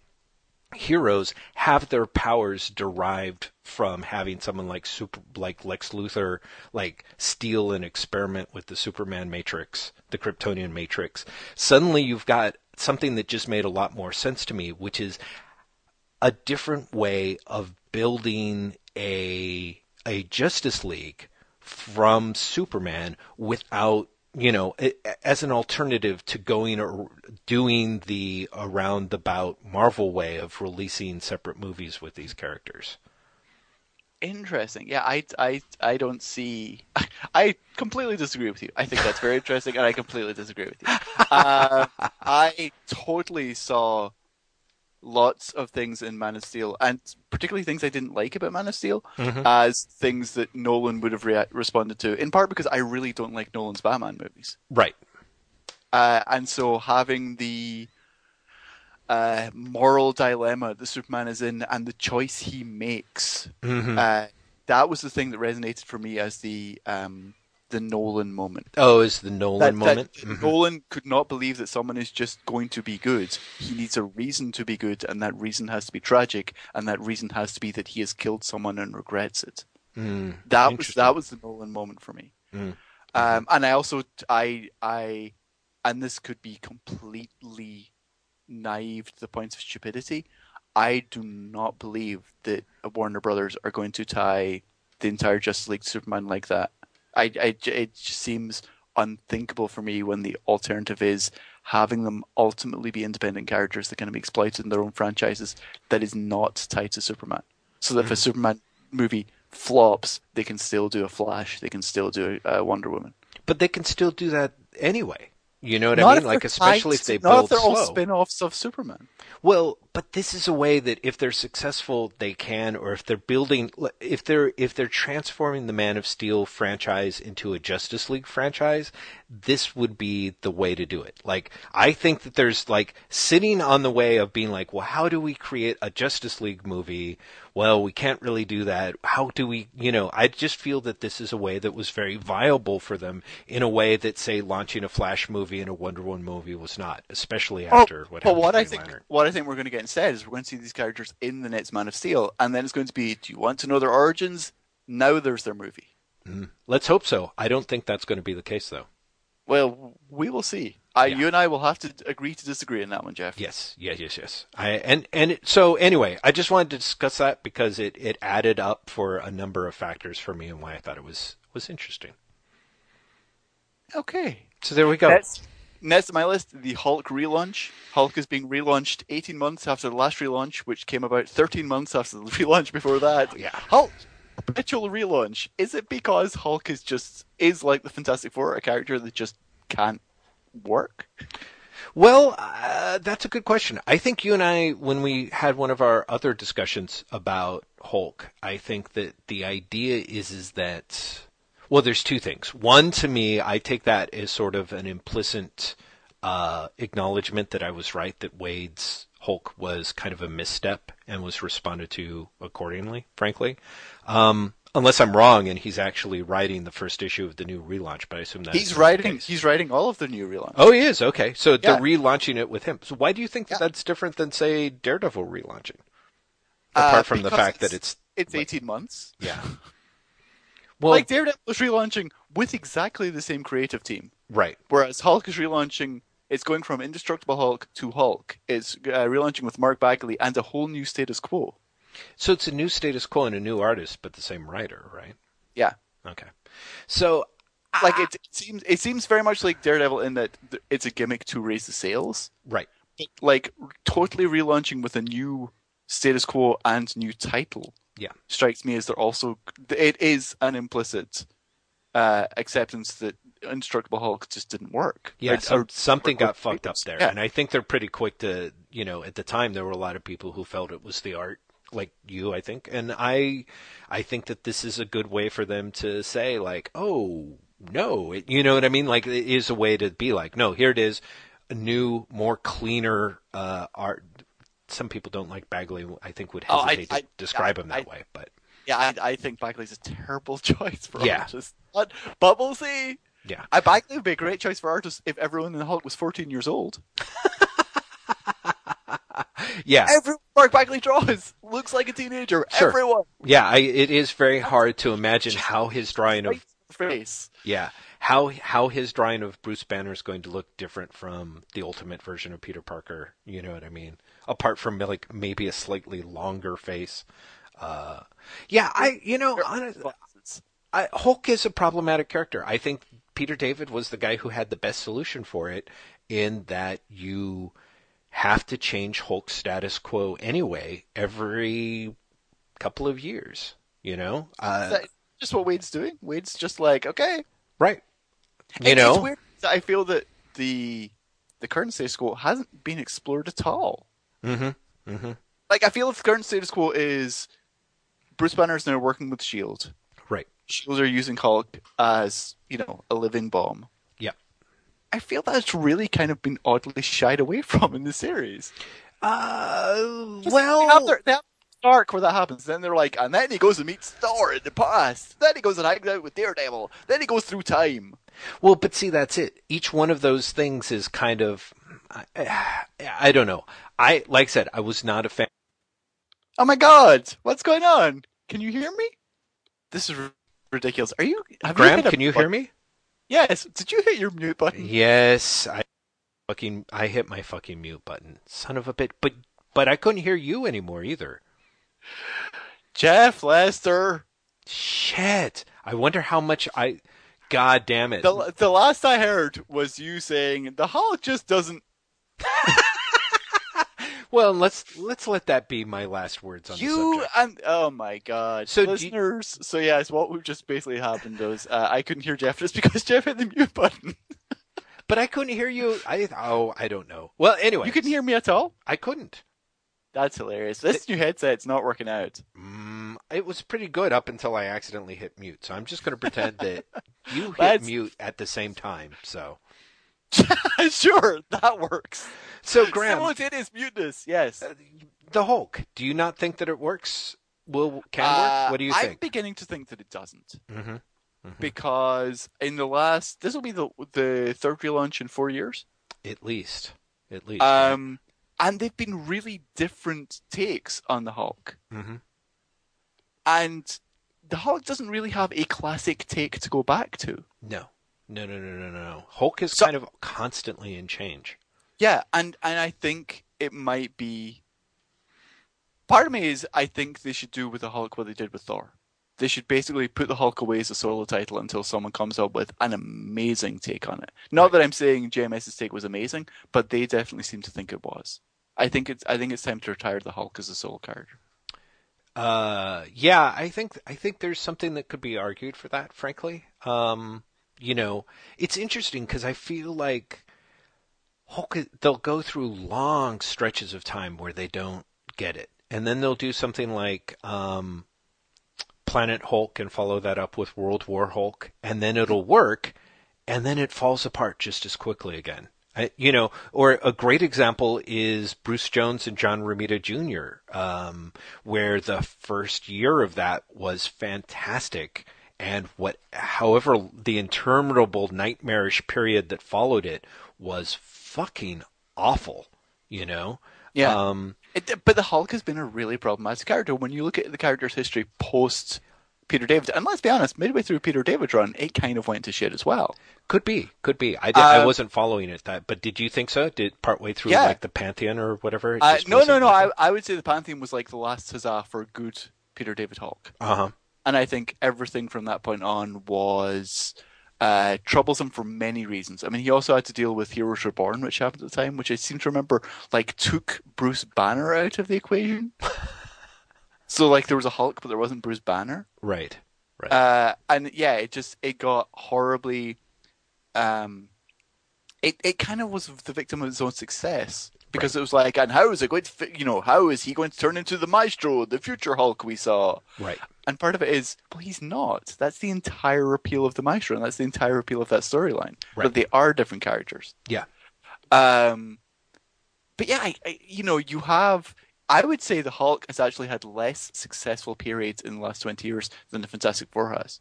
heroes have their powers derived from having someone like super like Lex Luthor like steal and experiment with the Superman matrix, the Kryptonian matrix. Suddenly you've got something that just made a lot more sense to me, which is a different way of building a a Justice League from Superman without you know as an alternative to going or doing the around the bout Marvel way of releasing separate movies with these characters. Interesting. Yeah, I, I, I don't see. I completely disagree with you. I think that's very interesting, and I completely disagree with you. Uh, I totally saw lots of things in Man of Steel, and particularly things I didn't like about Man of Steel, Mhm. as things that Nolan would have rea- responded to. In part because I really don't like Nolan's Batman movies, Right. uh, and so having the uh, moral dilemma that Superman is in and the choice he makes, hmm uh, that was the thing that resonated for me as the um, the Nolan moment. oh, is the Nolan That, moment? that Mhm. Nolan could not believe that someone is just going to be good. He needs a reason to be good, and that reason has to be tragic, and that reason has to be that he has killed someone and regrets it. Mm, That was that was the Nolan moment for me. Mm. Um, and I also I I and this could be completely naive to the point of stupidity. I do not believe that Warner Brothers are going to tie the entire Justice League Superman like that. I, I it just seems unthinkable for me when the alternative is having them ultimately be independent characters that can be exploited in their own franchises that is not tied to Superman. So that if a mm. Superman movie flops, they can still do a Flash, they can still do a Wonder Woman. But they can still do that anyway. You know what Not I mean? Like especially tied if they to- not build if they're all slow. spin-offs of Superman. Well, but this is a way that if they're successful, they can, or if they're building, if they're if they're transforming the Man of Steel franchise into a Justice League franchise, this would be the way to do it. Like, I think that there's like sitting on the way of being like, well, how do we create a Justice League movie? Well, we can't really do that. How do we, you know? I just feel that this is a way that was very viable for them in a way that, say, launching a Flash movie and a Wonder Woman movie was not, especially after what but happened. what I think, what I think we're going to get instead is we're going to see these characters in the next Man of Steel, and then it's going to be, do you want to know their origins? Now there's their movie. Hmm. Let's hope so. I don't think that's going to be the case, though. Well, we will see. I, Yeah. You and I will have to agree to disagree on that one, Jeff. Yes, yes, yes, yes. I and and it, so anyway, I just wanted to discuss that because it it added up for a number of factors for me and why I thought it was was interesting. Okay. So there we go. Let's next on my list, the Hulk relaunch. Hulk is being relaunched 18 months after the last relaunch, which came about 13 months after the relaunch before that. Yeah. Hulk perpetual relaunch. Is it because Hulk is just is like the Fantastic Four, a character that just can't work? Well, uh, that's a good question. I think you and I, when we had one of our other discussions about Hulk, I think that the idea is is that well, there's two things. One, to me, I take that as sort of an implicit uh, acknowledgement that I was right that Wade's Hulk was kind of a misstep and was responded to accordingly. Frankly, um, unless I'm wrong and he's actually writing the first issue of the new relaunch, but I assume that he's writing. He's writing all of the new relaunch. Oh, he is. Okay, so Yeah. they're relaunching it with him. So why do you think that Yeah. that's different than say Daredevil relaunching? Uh, Apart from the fact that it's it's like- 18 months. yeah. Well, like Daredevil is relaunching with exactly the same creative team, right. whereas Hulk is relaunching. It's going from Indestructible Hulk to Hulk. It's uh, relaunching with Mark Bagley and a whole new status quo. So it's a new status quo and a new artist, but the same writer, right? Yeah. Okay. So Like it, it seems, it seems very much like Daredevil in that it's a gimmick to raise the sales. right. Like totally relaunching with a new status quo and new title. Yeah. strikes me as they're also it is an implicit uh, acceptance that Indestructible Hulk just didn't work. Yeah, Like, some, or- something got fucked up there, Yeah. and I think they're pretty quick to, you know, at the time there were a lot of people who felt it was the art, like you, I think, and I, I think that this is a good way for them to say like, oh no, it, you know what I mean? Like it is a way to be like, no, here it is, a new, more cleaner uh, art. Some people don't like Bagley. I think would Oh, I- hesitate I- to describe I- him that way, but Yeah, I, I think Bagley's a terrible choice for Yeah. artists. But Bubblesy, yeah. I Bagley would be a great choice for artists if everyone in the Hulk was 14 years old. Yeah, Everyone Mark Bagley draws looks like a teenager. Sure. Everyone. yeah. I, it is very hard to imagine how his drawing of face. Yeah, how how his drawing of Bruce Banner is going to look different from the ultimate version of Peter Parker. You know what I mean? Apart from like maybe a slightly longer face. Uh, yeah, I you know honest, I, Hulk is a problematic character. I think Peter David was the guy who had the best solution for it, in that you have to change Hulk's status quo anyway every couple of years. You know, uh, Is that just what Wade's doing? Wade's just like, okay. right? You It- know, it's weird. I feel that the the current status quo hasn't been explored at all. Mm-hmm. Mm-hmm. Like I feel if the current status quo is Bruce Banner is now working with Shield. Right. Shields are using Hulk as you know a living bomb. Yeah. I feel that's really kind of been oddly shied away from in the series. Uh, well, they have, their, they have arc where that happens. Then they're like, and then he goes and meets Thor in the past. Then he goes and hangs out with Daredevil. Then he goes through time. Well, but see, that's it. Each one of those things is kind of, I, I don't know. I like I said, I was not a fan. Oh my God, what's going on? Can you hear me? This is ridiculous. Are you? Graham, a can you button? hear me? Yes. Did you hit your mute button? Yes, I fucking I hit my fucking mute button. Son of a bit. But but I couldn't hear you anymore either. Jeff Lester. Shit. I wonder how much I. God damn it. The the last I heard was you saying the Hulk just doesn't. Well, let's let's let that be my last words on You and oh my god, So do you- listeners. So yes, what we've just basically happened was uh, I couldn't hear Jeff just because Jeff hit the mute button. But I couldn't hear you. I oh I don't know. Well, anyway, You couldn't hear me at all. I couldn't. That's hilarious. This new headset's not working out. Mm, it was pretty good up until I accidentally hit mute. So I'm just going to pretend that you hit That's- mute at the same time. So sure, that works. so Graham, Simultaneous muteness. Yes. uh, the Hulk. Do you not think that it works? Will can Uh, work? What do you think? I'm beginning to think that it doesn't hmm because in the last, this will be the the third relaunch in four years. At least, at least. Um, and they've been really different takes on the Hulk. Mhm. And the Hulk doesn't really have a classic take to go back to. No, no, no, no, no, no, no. Hulk is So- kind of constantly in change. Yeah, and and I think it might be. Part of me is I think they should do with the Hulk what they did with Thor. They should basically put the Hulk away as a solo title until someone comes up with an amazing take on it. Not Right. that I'm saying JMS's take was amazing, but they definitely seem to think it was. I think it's I think it's time to retire the Hulk as a solo character. Uh, yeah, I think I think there's something that could be argued for that. Frankly, um, you know, it's interesting because I feel like Hulk. They'll go through long stretches of time where they don't get it, and then they'll do something like um, Planet Hulk and follow that up with World War Hulk, and then it'll work, and then it falls apart just as quickly again. I, you know, or a great example is Bruce Jones and John Romita Jr., um, where the first year of that was fantastic, and what, however, the interminable nightmarish period that followed it was fucking awful. You know, Yeah. um, It, but the Hulk has been a really problematic character when you look at the character's history post Peter David. And let's be honest, midway through Peter David's run, it kind of went to shit as well. Could be, could be. I, did, I Uh, wasn't following it that, but did you think so? Did partway through Yeah. like the Pantheon or whatever? Uh, no, no, no. I, I would say the Pantheon was like the last huzzah for good Peter David Hulk. Uh huh. And I think everything from that point on was uh, troublesome for many reasons. I mean, he also had to deal with Heroes Reborn, which happened at the time, which I seem to remember like took Bruce Banner out of the equation. so like there was a Hulk, but there wasn't Bruce Banner. Right. Right. Uh, and yeah, it just it got horribly. Um, it it kind of was the victim of its own success because it was like, and how is it going to, fit, you know, how is he going to turn into the Maestro, the future Hulk we saw? right. And part of it is, well, he's not. That's the entire appeal of the Maestro, and that's the entire appeal of that storyline. Right. But they are different characters. Yeah. Um, but yeah, I, I, you know, you have. I would say the Hulk has actually had less successful periods in the last twenty years than the Fantastic Four has.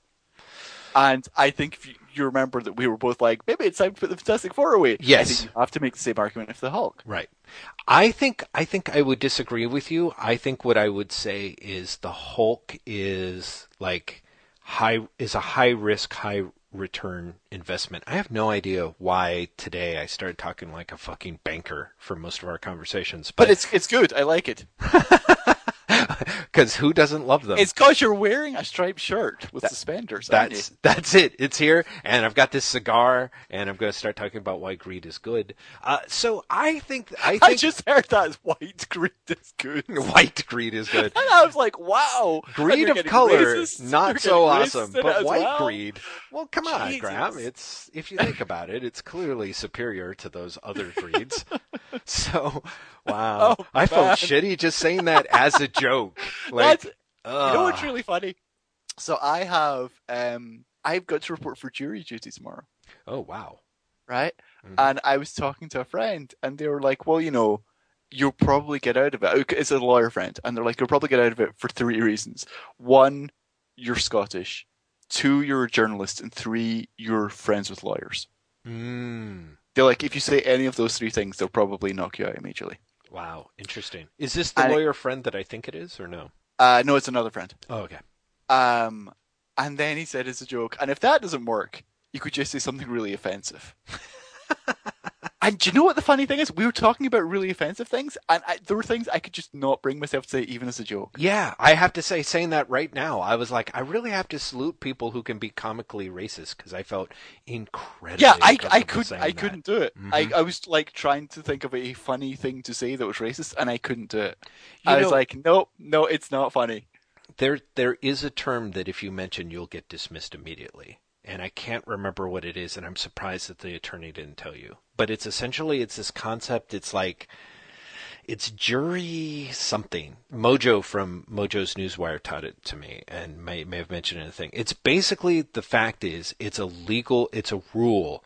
And I think if you, you remember that we were both like, maybe it's time to put the Fantastic Four away. I Yes. think you have to make the same argument for the Hulk. Right. I think I think I would disagree with you. I think what I would say is the Hulk is like high is a high risk, high return investment. I have no idea why today I started talking like a fucking banker for most of our conversations, But but it's it's good. I like it. because who doesn't love them? It's because you're wearing a striped shirt with suspenders. aren't you? That's that's it. It's here, and I've got this cigar, and I'm going to start talking about why greed is good. Uh, so I think I I just heard that white greed is good. White greed is good. And I was like, wow. Greed of color, racist. not so awesome, racist in it but white well. greed. Well, come on, Jesus. Graham. It's if you think about it, it's clearly superior to those other greeds. so, wow, Oh, I felt shitty just saying that as a joke. Like, That's, you know what's really funny? So I have, um, I've got to report for jury duty tomorrow, oh wow, right? Mhm. And I was talking to a friend, and they were like, well, you know, you'll probably get out of it. It's a lawyer friend, and they're like, you'll probably get out of it for three reasons. One, you're Scottish. Two, you're a journalist, and three, you're friends with lawyers. mm, They're like, if you say any of those three things, they'll probably knock you out immediately. Wow, interesting. Is this the it- lawyer friend that I think it is, or no? Uh, no, it's another friend. Oh, okay. Um, and then he said it's a joke, and if that doesn't work, you could just say something really offensive. and do you know what the funny thing is? We were talking about really offensive things, and I, there were things I could just not bring myself to say, even as a joke. Yeah, I have to say, saying that right now, I was like, I really have to salute people who can be comically racist because I felt incredibly. Yeah, I, I could I that. couldn't do it. Mhm. I, I was like trying to think of a funny thing to say that was racist, and I couldn't do it. You I was like, no, no, it's not funny. There, there is a term that if you mention, you'll get dismissed immediately, and I can't remember what it is, and I'm surprised that the attorney didn't tell you. But it's essentially it's this concept. It's like it's jury something. Mojo from Mojo's Newswire taught it to me, and may may have mentioned it in a thing. It's basically the fact is it's a legal, it's a rule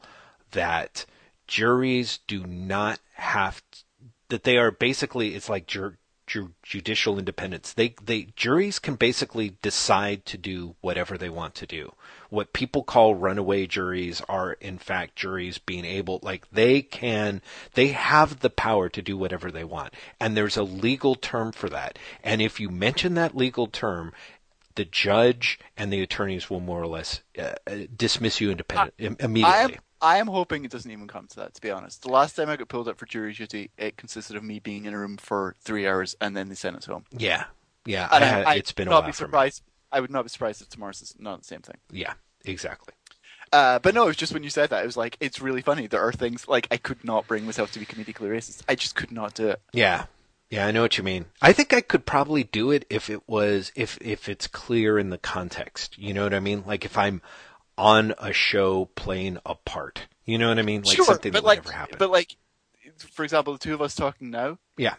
that juries do not have t- that they are basically it's like jur, ju- judicial independence. They they juries can basically decide to do whatever they want to do. What people call runaway juries are in fact juries being able like they can they have the power to do whatever they want. And there's a legal term for that. And if you mention that legal term the judge and the attorneys will more or less uh, uh, dismiss you independent im- immediately. I am hoping it doesn't even come to that. To be honest, the last time I got pulled up for jury duty, it consisted of me being in a room for three hours, and then they sent us home. Yeah, yeah. And I I, I it's been a would not while be surprised. I would not be surprised if tomorrow's is not the same thing. Yeah, exactly. Uh, but no, it was just when you said that, it was like it's really funny. There are things like I could not bring myself to be comedically racist. I just could not do it. Yeah. Yeah, I know what you mean. I think I could probably do it if it was if if it's clear in the context. You know what I mean? Like if I'm on a show playing a part. You know what I mean? Like sure, something but that like, never happen. but like, for example, the two of us talking now, yeah.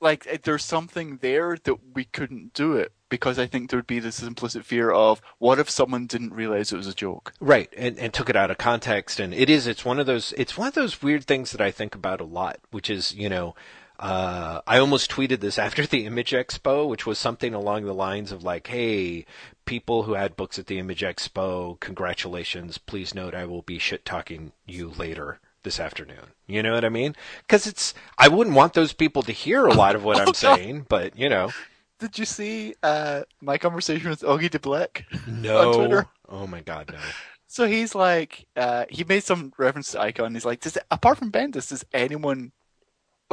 like eh, there's something there that we couldn't do it because I think there would be this implicit fear of what if someone didn't realize it was a joke. Right, and, and took it out of context, and it is. It's one of those. It's one of those weird things that I think about a lot, which is, you know, uh, I almost tweeted this after the Image Expo, which was something along the lines of like, "Hey, people who had books at the Image Expo, congratulations! Please note I will be shit talking you later." This afternoon, you know what I mean? Because it's, I wouldn't want those people to hear a lot of what I'm saying, but you know, Did you see uh, my conversation with Augie De Blieck? no. Twitter. Oh my god, no. So he's like, uh, he made some reference to Icon. He's like, does apart from Bendis, does anyone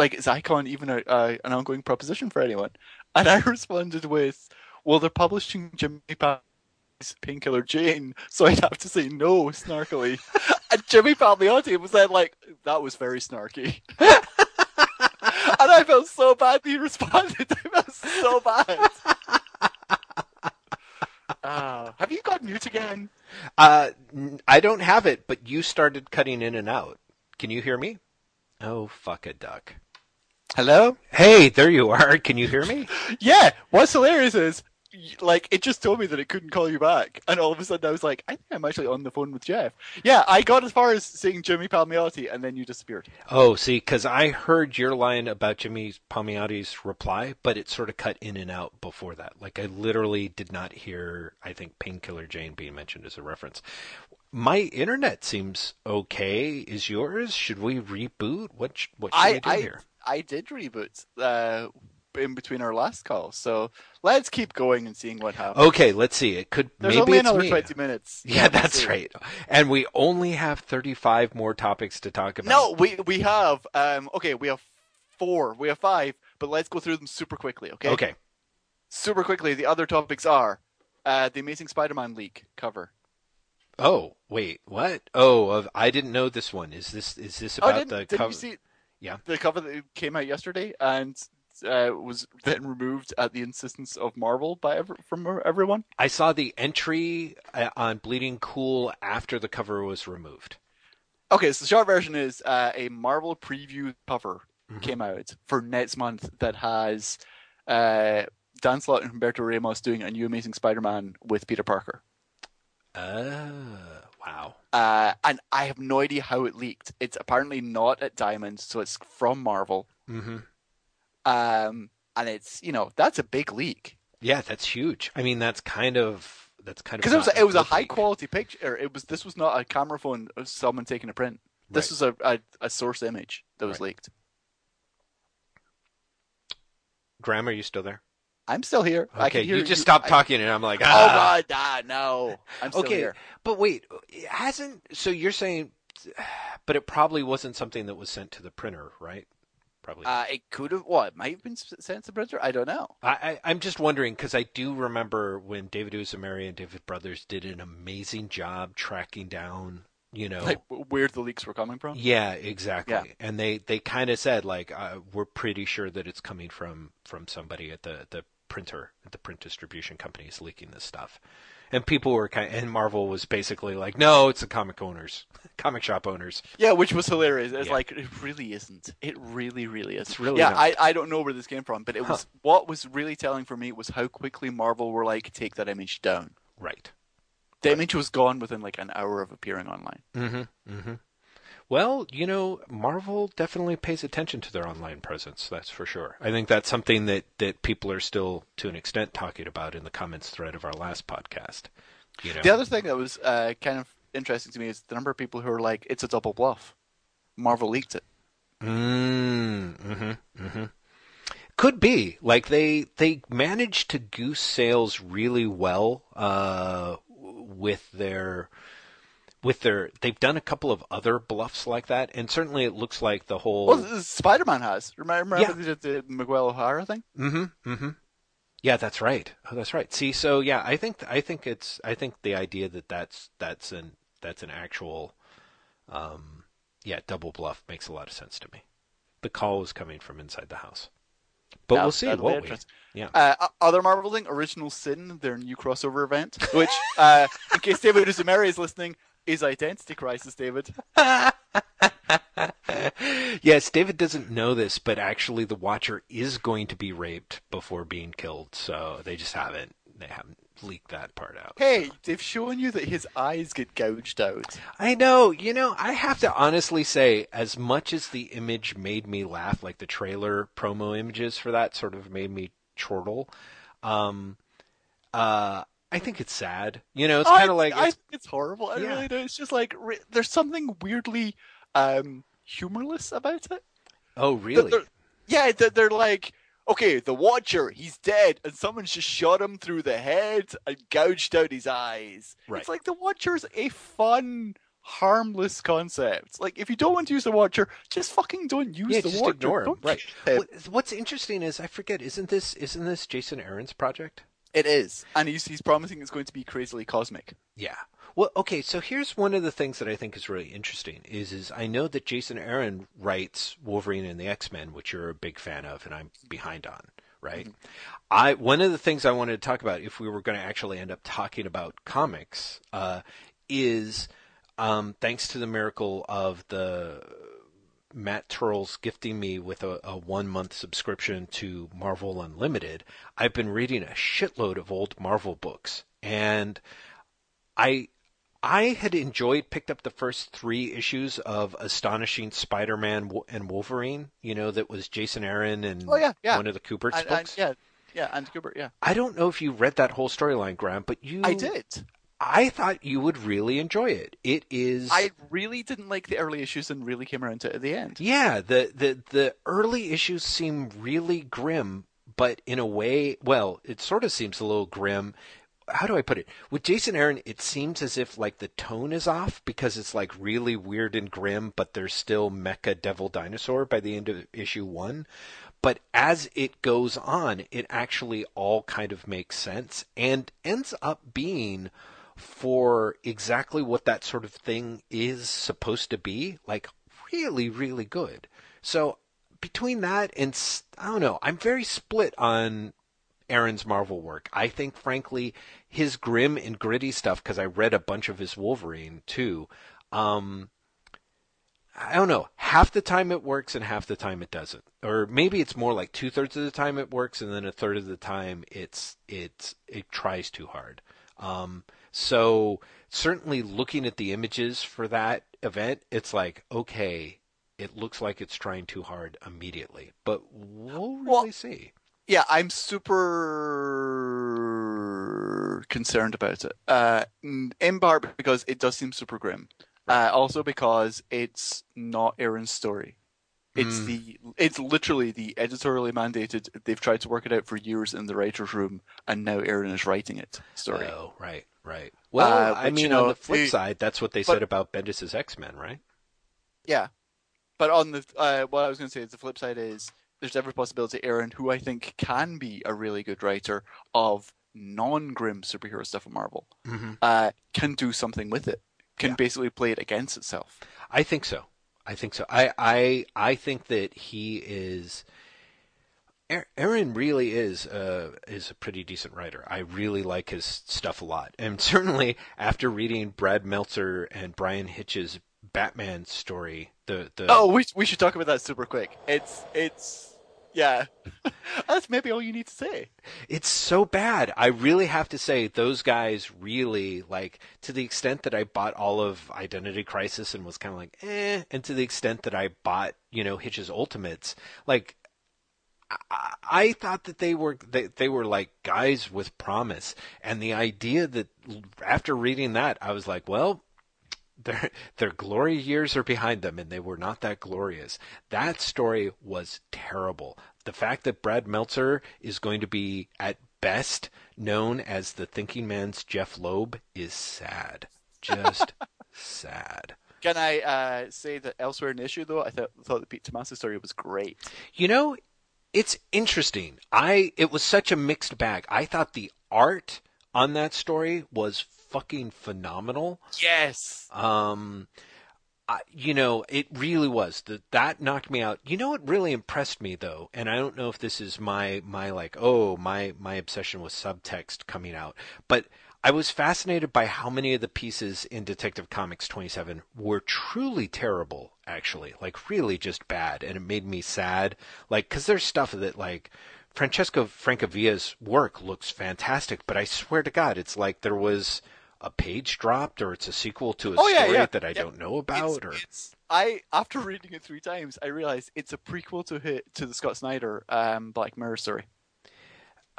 like is Icon even a, uh, an ongoing proposition for anyone? And I responded with, well, they're publishing Jimmy Palmiotti's Painkiller Jane, so I'd have to say no snarkily. and Jimmy Palmiotti was then like, that was very snarky. and I felt so bad he responded. I felt so bad. Ah, have you got mute again? Uh, I don't have it, but you started cutting in and out. Can you hear me? Oh, fuck a duck. Hello? Hey, there you are. Can you hear me? Yeah, what's hilarious is, like, it just told me that it couldn't call you back. And all of a sudden I was like, I think I'm actually on the phone with Jeff. Yeah, I got as far as seeing Jimmy Palmiotti, and then you disappeared. Oh, see, because I heard your line about Jimmy Palmiotti's reply, but it sort of cut in and out before that. Like, I literally did not hear, I think, Painkiller Jane being mentioned as a reference. My internet seems okay. Is yours? Should we reboot? What, sh- what should I, we do I, here? I did reboot uh, in between our last call, so let's keep going and seeing what happens. Okay, let's see. It could, There's maybe only it's another me. 20 minutes. Yeah, that's right. And we only have 35 more topics to talk about. No, we we have um okay, we have four, we have five, but let's go through them super quickly, okay? Okay. Super quickly, the other topics are uh, the Amazing Spider-Man leak cover. Oh, wait, what? Oh, of, I didn't know this one. Is this is this oh, about didn't, the cover? you see Yeah. the cover that came out yesterday and uh, was then removed at the insistence of Marvel by ev- from everyone? I saw the entry uh, on Bleeding Cool after the cover was removed. Okay, so the short version is uh, a Marvel preview cover Mhm. came out for next month that has uh, Dan Slott and Humberto Ramos doing a new Amazing Spider-Man with Peter Parker. Oh, wow. Uh, and I have no idea how it leaked. It's apparently not at Diamond, so it's from Marvel. hmm Um, and it's you know that's a big leak Yeah, that's huge. I mean, that's kind of that's kind of because it was not it was a high leak. quality picture. It was this was not a camera phone of someone taking a print. This was a, a a source image that was Right. leaked. Graham, are you still there? I'm still here. I Okay, can hear you just stopped I- talking, and I'm like, Oh ah. god, ah, no, I'm still okay, here. but wait, it hasn't. So you're saying, but it probably wasn't something that was sent to the printer, right? Probably. Uh, it could have. Well, It might have been sent to the printer. I don't know. I, I, I'm just wondering because I do remember when David Uzumeri and David Brothers did an amazing job tracking down, you know, Like where the leaks were coming from. yeah, exactly. Yeah. And they, they kind of said like, uh, we're pretty sure that it's coming from from somebody at the the printer, at the print distribution company is leaking this stuff. And people were kind, of, and Marvel was basically like, no, it's the comic owners, comic shop owners. Yeah, which was hilarious. It's Yeah. like it really isn't. It really, really is. It's really yeah. not. I, I don't know where this came from, but it Huh. was what was really telling for me was how quickly Marvel were like, take that image down. Right. The image was gone within like an hour of appearing online. Mm-hmm. Mm-hmm. Well, you know, Marvel definitely pays attention to their online presence. That's for sure. I think that's something that that people are still, to an extent, talking about in the comments thread of our last podcast. You know, The other thing that was uh, kind of interesting to me is the number of people who are like, it's a double bluff. Marvel leaked it. Mm, mm-hmm, mm-hmm. Could be like they they managed to goose sales really well uh, with their with their. They've done a couple of other bluffs like that, and certainly it looks like the whole. Well, Spider Man has. Remember, remember Yeah. the Miguel O'Hara thing? Mm-hmm. Mm-hmm. Yeah, that's right. Oh, that's right. See, so yeah, I think I think it's I think the idea that that's that's an that's an actual, um, yeah, double bluff makes a lot of sense to me. The call was coming from inside the house, but we'll see, won't we? Yeah. Uh, other Marvel thing, Original Sin, their new crossover event, which, uh, in case David Uzumeri is listening, is Identity Crisis, David. yes, David doesn't know this, but actually, the Watcher is going to be raped before being killed. So they just haven't they haven't leaked that part out. Hey, they've shown you that his eyes get gouged out. I know. You know, I have to honestly say, as much as the image made me laugh, like the trailer promo images for that sort of made me chortle. Um, uh, I think it's sad. You know, it's kind of like I it's, think it's horrible. I Yeah. really do. It's just like re- there's something weirdly um, humorless about it. oh, really? they're- yeah, that they're like, okay, the Watcher, he's dead, and someone's just shot him through the head and gouged out his eyes. Right. It's like the Watcher's a fun, harmless concept. Like, if you don't want to use the Watcher, just fucking don't use Yeah, the just Watcher. ignore him. Don't Right. him. What's interesting is I forget. Isn't this isn't this Jason Aaron's project? It is, and he's he's promising it's going to be crazily cosmic. Yeah. Well, okay. So here's one of the things that I think is really interesting is is I know that Jason Aaron writes Wolverine and the X Men, which you're a big fan of, and I'm behind on. Right. I one of the things I wanted to talk about, if we were going to actually end up talking about comics, uh, is um, thanks to the miracle of the Matt Turles gifting me with a, a one month subscription to Marvel Unlimited, I've been reading a shitload of old Marvel books. And I I had enjoyed picked up the first three issues of Astonishing Spider Man and Wolverine, you know, that was Jason Aaron and Oh, yeah, yeah. one of the and, books. yeah, yeah, and Kubert, yeah. I don't know if you read that whole storyline, Graham, but you I did. I thought you would really enjoy it. It is I really didn't like the early issues and really came around to it at the end. Yeah, the, the the early issues seem really grim, but in a way, well, it sort of seems a little grim. How do I put it? With Jason Aaron, it seems as if like the tone is off because it's like really weird and grim, but there's still mecha devil dinosaur by the end of issue one. But as it goes on, it actually all kind of makes sense and ends up being for exactly what that sort of thing is supposed to be, like really, really good. So between that and I don't know, I'm very split on Aaron's Marvel work. I think, frankly, his grim and gritty stuff, because I read a bunch of his Wolverine too. Um, I don't know. Half the time it works and half the time it doesn't, or maybe it's more like two thirds of the time it works and then a third of the time it's it's it tries too hard. Um, so certainly looking at the images for that event, it's like okay, it looks like it's trying too hard immediately, but we'll really Well, see. Yeah, I'm super concerned about it. Uh, in part because it does seem super grim. Uh, also because it's not Aaron's story. It's Mm. the it's literally the editorially mandated. They've tried to work it out for years in the writers' room, and now Aaron is writing it. Story. Oh, right, right. Well, Uh, I mean, you know, on the flip side, that's what they but- said about Bendis's X Men, right? Yeah, but on the uh, what I was going to say is the flip side is there's every possibility Aaron, who I think can be a really good writer of non-grim superhero stuff at Marvel, Mm-hmm. uh, can do something with it. Can Yeah. basically play it against itself. I think so. I think so. I I I think that he is. Aaron really is uh, is a pretty decent writer. I really like his stuff a lot, and certainly after reading Brad Meltzer and Bryan Hitch's Batman story, the the Oh, we we should talk about that super quick. It's it's yeah, that's maybe all you need to say. It's so bad. I really have to say those guys really like to the extent that I bought all of Identity Crisis and was kind of like eh, and to the extent that I bought you know Hitch's Ultimates, like I, I thought that they were they they were like guys with promise, and the idea that after reading that I was like, well. Their their glory years are behind them, and they were not that glorious. That story was terrible. The fact that Brad Meltzer is going to be at best known as the thinking man's Jeph Loeb is sad. Just sad. Can I uh, say that elsewhere in the issue though, I thought thought the Pete Tomasi story was great. You know, It's interesting. I it was such a mixed bag. I thought the art on that story was fucking phenomenal. Yes. Um, I, you know, it really was. That that knocked me out. You know what really impressed me though, and I don't know if this is my my like oh my my obsession with subtext coming out, but I was fascinated by how many of the pieces in Detective Comics 27 were truly terrible, actually, like really just bad, and it made me sad. Like, because there's stuff that like Francesco Francavilla's work looks fantastic, but I swear to God, it's like there was a page dropped or it's a sequel to a Oh, yeah, story yeah. that I Yeah. don't know about It's- or it's- I after reading it three times, I realized it's a prequel to hit to the Scott Snyder um, Black Mirror story.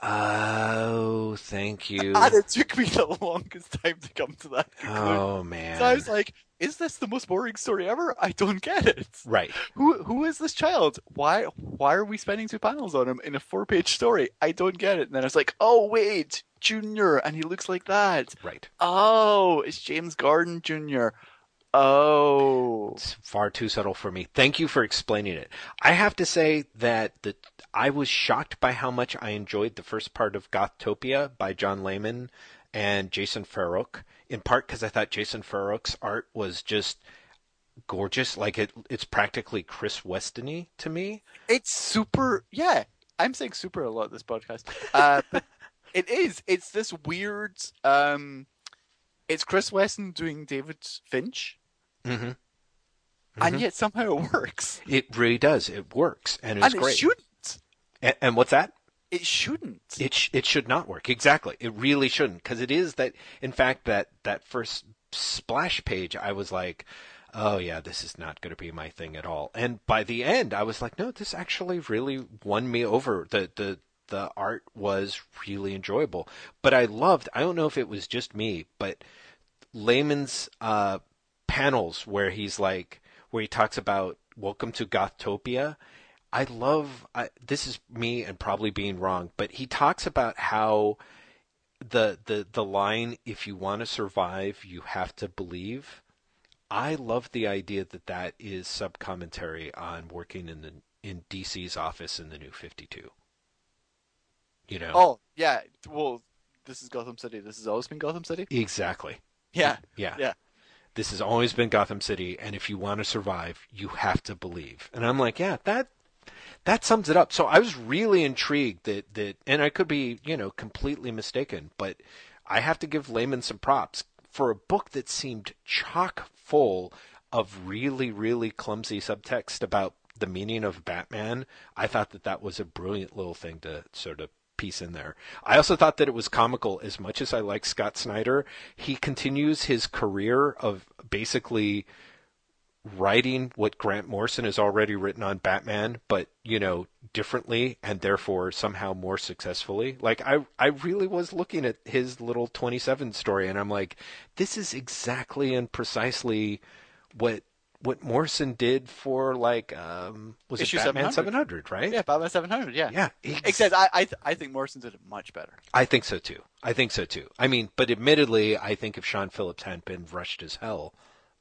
oh thank you And it took me the longest time to come to that conclusion. oh man So I was like, "Is this the most boring story ever? I don't get it. right Who who is this child? Why why are we spending two panels on him in a four page story? I don't get it." And then I was like, "Oh wait, Junior, and he looks like that. right Oh, it's James Gordon Junior. Oh, it's far too subtle for me. Thank you for explaining it. I have to say that the, I was shocked by how much I enjoyed the first part of Gothtopia by John Layman and Jason Fabok, in part because I thought Jason Fabok's art was just gorgeous. Like it, it's practically Chris Westony to me. it's super. Yeah, I'm saying super a lot this podcast. Uh, but it is. It's this weird. Um, it's Chris Weston doing David Finch, Mm-hmm. and yet somehow it works. It really does. It works, and it's and great. shouldn't. And, and what's that? It shouldn't. It sh- it should not work exactly. It really shouldn't because it is that. In fact, that that first splash page, I was like, "Oh yeah, this is not going to be my thing at all." And by the end, I was like, "No, this actually really won me over." The the the art was really enjoyable, but I loved. I don't know if it was just me, but Layman's uh, panels where he's like, where he talks about "Welcome to Gothtopia." I love I, this is me and probably being wrong, but he talks about how the the the line "If you want to survive, you have to believe." I love the idea that that is sub commentary on working in the in DC's office in the New Fifty Two. You know Oh yeah. Well, this is Gotham City. This has always been Gotham City. exactly. Yeah. Yeah. Yeah. This has always been Gotham City, and if you want to survive, you have to believe. And I'm like, yeah, that that sums it up. So I was really intrigued that that, and I could be, you know, completely mistaken, but I have to give Layman some props for a book that seemed chock full of really, really clumsy subtext about the meaning of Batman. I thought that that was a brilliant little thing to sort of piece in there. I also thought that it was comical as much as I like Scott Snyder. He continues his career of basically writing what Grant Morrison has already written on Batman, but you know, differently and therefore somehow more successfully. Like I I really was looking at his little 27 story and I'm like, this is exactly and precisely what what Morrison did for like um was Issue it Batman 700. 700, right? Yeah, Batman Seven Hundred. Yeah. Yeah, ex- Except I I, th- I think Morrison did it much better. I think so too. I think so too. I mean, but admittedly, I think if Sean Phillips hadn't been rushed as hell,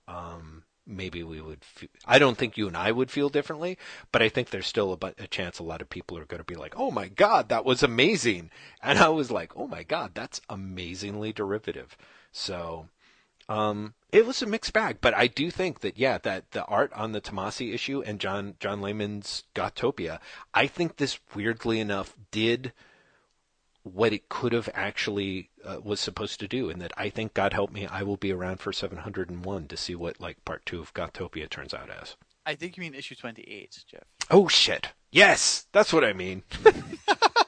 um, maybe we would. Fe- I don't think you and I would feel differently, but I think there's still a, bu- a chance a lot of people are going to be like, "Oh my God, that was amazing," and I was like, "Oh my God, that's amazingly derivative." So, um, it was a mixed bag, but I do think that yeah, that the art on the Tomasi issue and John John Layman's Gothtopia, I think this weirdly enough did what it could have actually uh, was supposed to do, and that I think God help me, I will be around for 701 to see what like part two of Gothtopia turns out as. I think you mean issue twenty eight, Jeff. Oh shit! Yes, that's what I mean.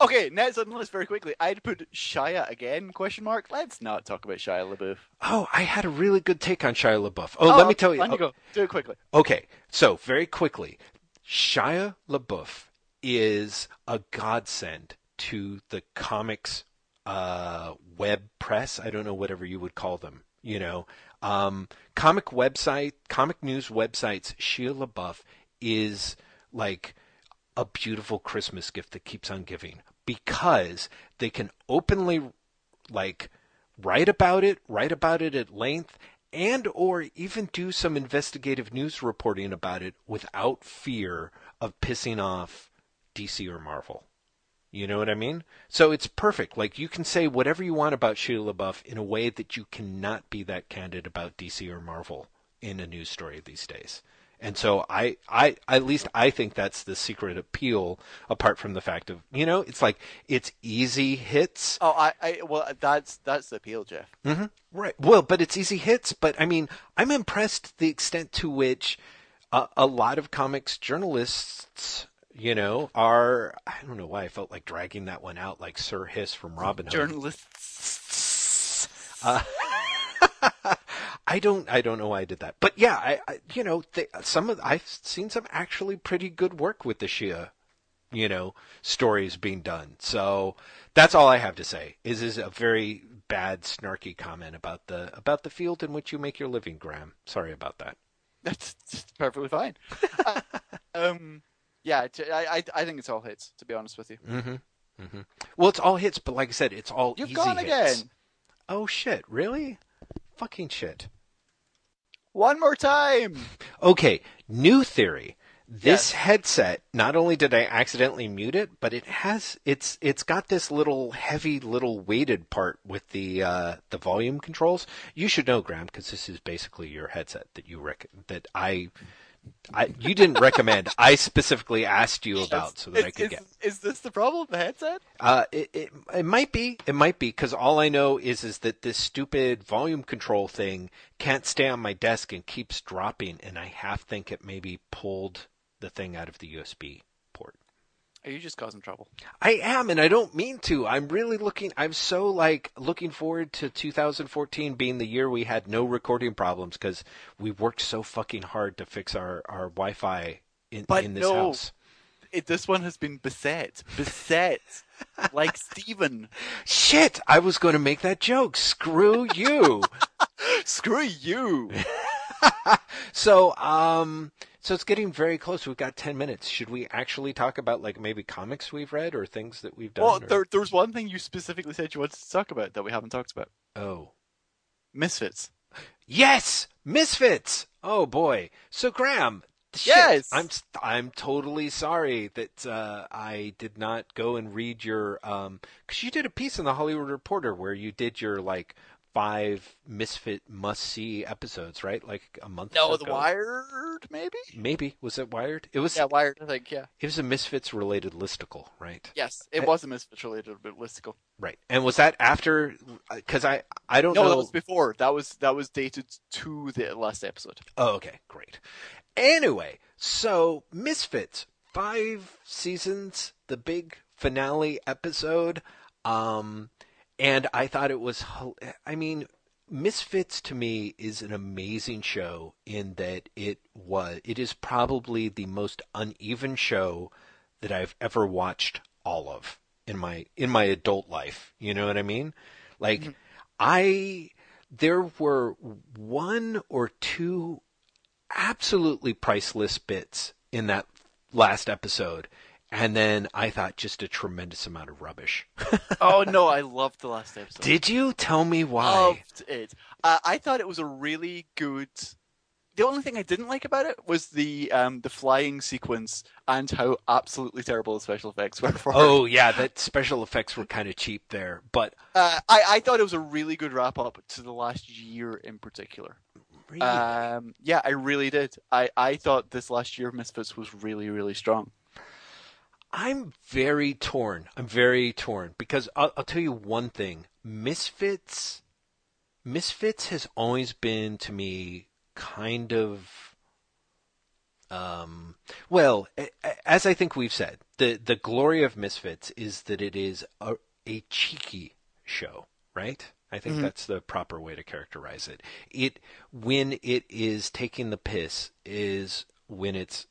Okay, next on the list very quickly. I'd put Shia again? Question mark. Let's not talk about Shia LaBeouf. Oh, I had a really good take on Shia LaBeouf. Oh, let me tell you. On you go. Do it quickly. Okay, so very quickly, Shia LaBeouf is a godsend to the comics uh, web press. I don't know whatever you would call them. You know, um, comic website, comic news websites. Shia LaBeouf is like a beautiful Christmas gift that keeps on giving because they can openly like write about it, write about it at length, and or even do some investigative news reporting about it without fear of pissing off DC or Marvel. You know what I mean? So it's perfect. Like you can say whatever you want about Shia LaBeouf in a way that you cannot be that candid about DC or Marvel in a news story these days. And so I, I, at least I think that's the secret appeal. Apart from the fact of, you know, it's like it's easy hits. Oh, I, I, well, that's that's the appeal, Jeff. Mm-hmm. Right. Well, but it's easy hits. But I mean, I'm impressed the extent to which uh, a lot of comics journalists, you know, are. I don't know why I felt like dragging that one out, like Sir Hiss from Robin Hood. Journalists. Uh, I don't I don't know why I did that, but yeah, I, I you know they, some of I've seen some actually pretty good work with the Shia, you know, stories being done. So that's all I have to say. Is is a very bad snarky comment about the about the field in which you make your living, Graham. Sorry about that. That's, perfectly fine. uh, um, yeah, I, I I think it's all hits. To be honest with you. Mm-hmm. Mm-hmm. Well, it's all hits, but like I said, it's all You've easy gone hits. again. Oh shit! Really? Fucking shit. One more time. Okay, new theory. This Yes. headset, not only did I accidentally mute it, but it has it's it's got this little heavy little weighted part with the uh, the volume controls. You should know, Graham, because this is basically your headset that you rec- that I. I, you didn't recommend. I specifically asked you about so that is, I could is, get. is this the problem? The headset? Uh, it, it it might be. It might be because all I know is is that this stupid volume control thing can't stay on my desk and keeps dropping, and I half think it maybe pulled the thing out of the USB. Are you just causing trouble? I am, and I don't mean to. I'm really looking. I'm so like looking forward to 2014 being the year we had no recording problems because we worked so fucking hard to fix our our Wi-Fi in But in this no. house. It, this one has been beset, beset, like Steven. Shit! I was going to make that joke. Screw you. Screw you. So, um, so it's getting very close. We've got 10 minutes. Should we actually talk about like maybe comics we've read or things that we've done? Well, or- there, there's one thing you specifically said you wanted to talk about that we haven't talked about. Oh. Misfits. Yes! Misfits! Oh boy. So Graham, shit, Yes! I'm I'm totally sorry that uh, I did not go and read your um cuz you did a piece in the Hollywood Reporter where you did your like five Misfit must-see episodes, right? Like a month No, ago. The Wired, maybe? Maybe was it Wired? It was Yeah, Wired, I think, yeah. it was a Misfits related listicle, right? Yes, it Uh, was a Misfits related listicle. Right. And was that after? Because I I don't No, know. that was before. That was that was dated to the last episode. Oh, okay, great. Anyway, so Misfits, five seasons, the big finale episode, um, and I thought it was. I mean, Misfits to me is an amazing show in that it was. It is probably the most uneven show that I've ever watched all of in my in my adult life. You know what I mean? Like mm-hmm. I there were one or two absolutely priceless bits in that last episode and then I thought just a tremendous amount of rubbish. oh no, I loved the last episode. Did you tell me why? Loved it. Uh, I thought it was a really good. The only thing I didn't like about it was the um, the flying sequence and how absolutely terrible the special effects were for. Oh yeah, that special effects were kind of cheap there, but Uh, I, I thought it was a really good wrap up to the last year in particular. really, Um, yeah, I really did. I, I thought this last year of Misfits was really, really strong. I'm very torn. I'm very torn because I'll, I'll tell you one thing: Misfits, Misfits has always been to me kind of, um, well, as I think we've said, the the glory of Misfits is that it is a, a cheeky show, right? I think Mhm. that's the proper way to characterize it. It when it is taking the piss is when it's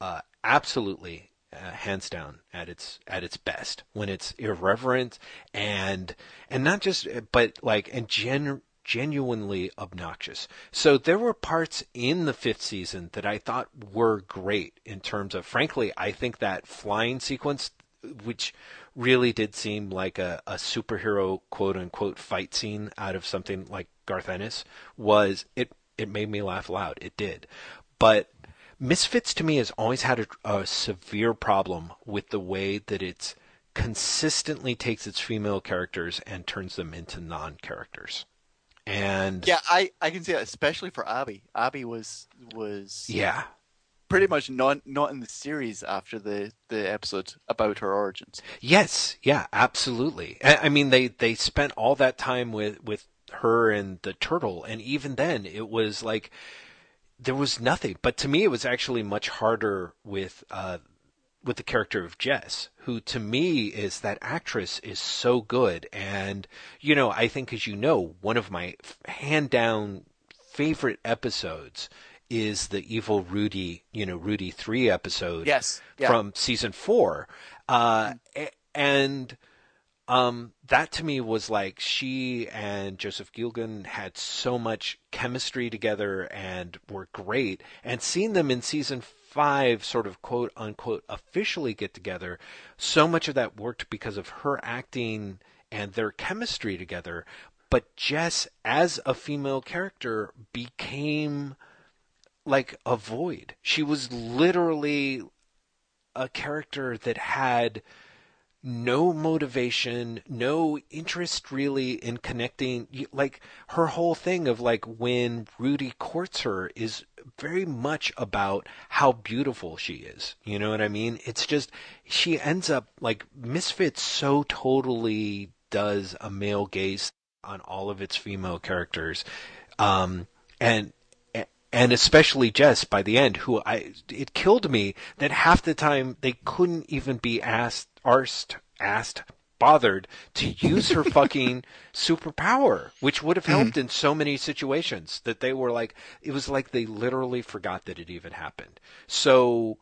uh, absolutely uh, hands down at its at its best when it's irreverent and and not just but like and gen genuinely obnoxious. So there were parts in the fifth season that I thought were great in terms of frankly I think that flying sequence which really did seem like a, a superhero quote unquote fight scene out of something like Garth Ennis was it it made me laugh loud. It did. But Misfits to me has always had a, a severe problem with the way that it's consistently takes its female characters and turns them into non-characters. And Yeah, I, I can see that, especially for Abby. Abby was was yeah, pretty much not not in the series after the, the episode about her origins. Yes, yeah, absolutely. I, I mean, they they spent all that time with with her and the turtle, and even then, it was like there was nothing. But to me, it was actually much harder with uh, with the character of Jess, who to me is that actress is so good, and you know, I think as you know, one of my hand down favorite episodes is the evil Rudy, you know, Rudy three episode Yes. Yeah. from season four, uh, a- and um, that to me was like she and Joseph Gilgun had so much chemistry together and were great, and seeing them in season five, sort of quote unquote officially get together, so much of that worked because of her acting and their chemistry together. But Jess, as a female character, became like a void. She was literally a character that had no motivation, no interest really in connecting. Like her whole thing of like when Rudy courts her is very much about how beautiful she is. You know what I mean? It's just she ends up like Misfits so totally does a male gaze on all of its female characters, um, and and especially Jess by the end, who I it killed me that half the time they couldn't even be asked, asked, asked, bothered to use her fucking superpower, which would have helped mm-hmm. in so many situations. That they were like, it was like they literally forgot that it even happened. So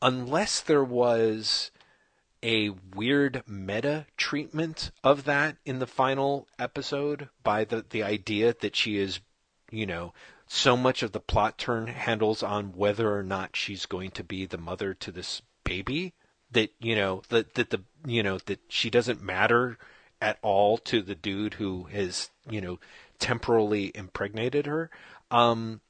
unless there was a weird meta treatment of that in the final episode by the the idea that she is you know so much of the plot turn handles on whether or not she's going to be the mother to this baby that you know that that the you know that she doesn't matter at all to the dude who has you know temporally impregnated her um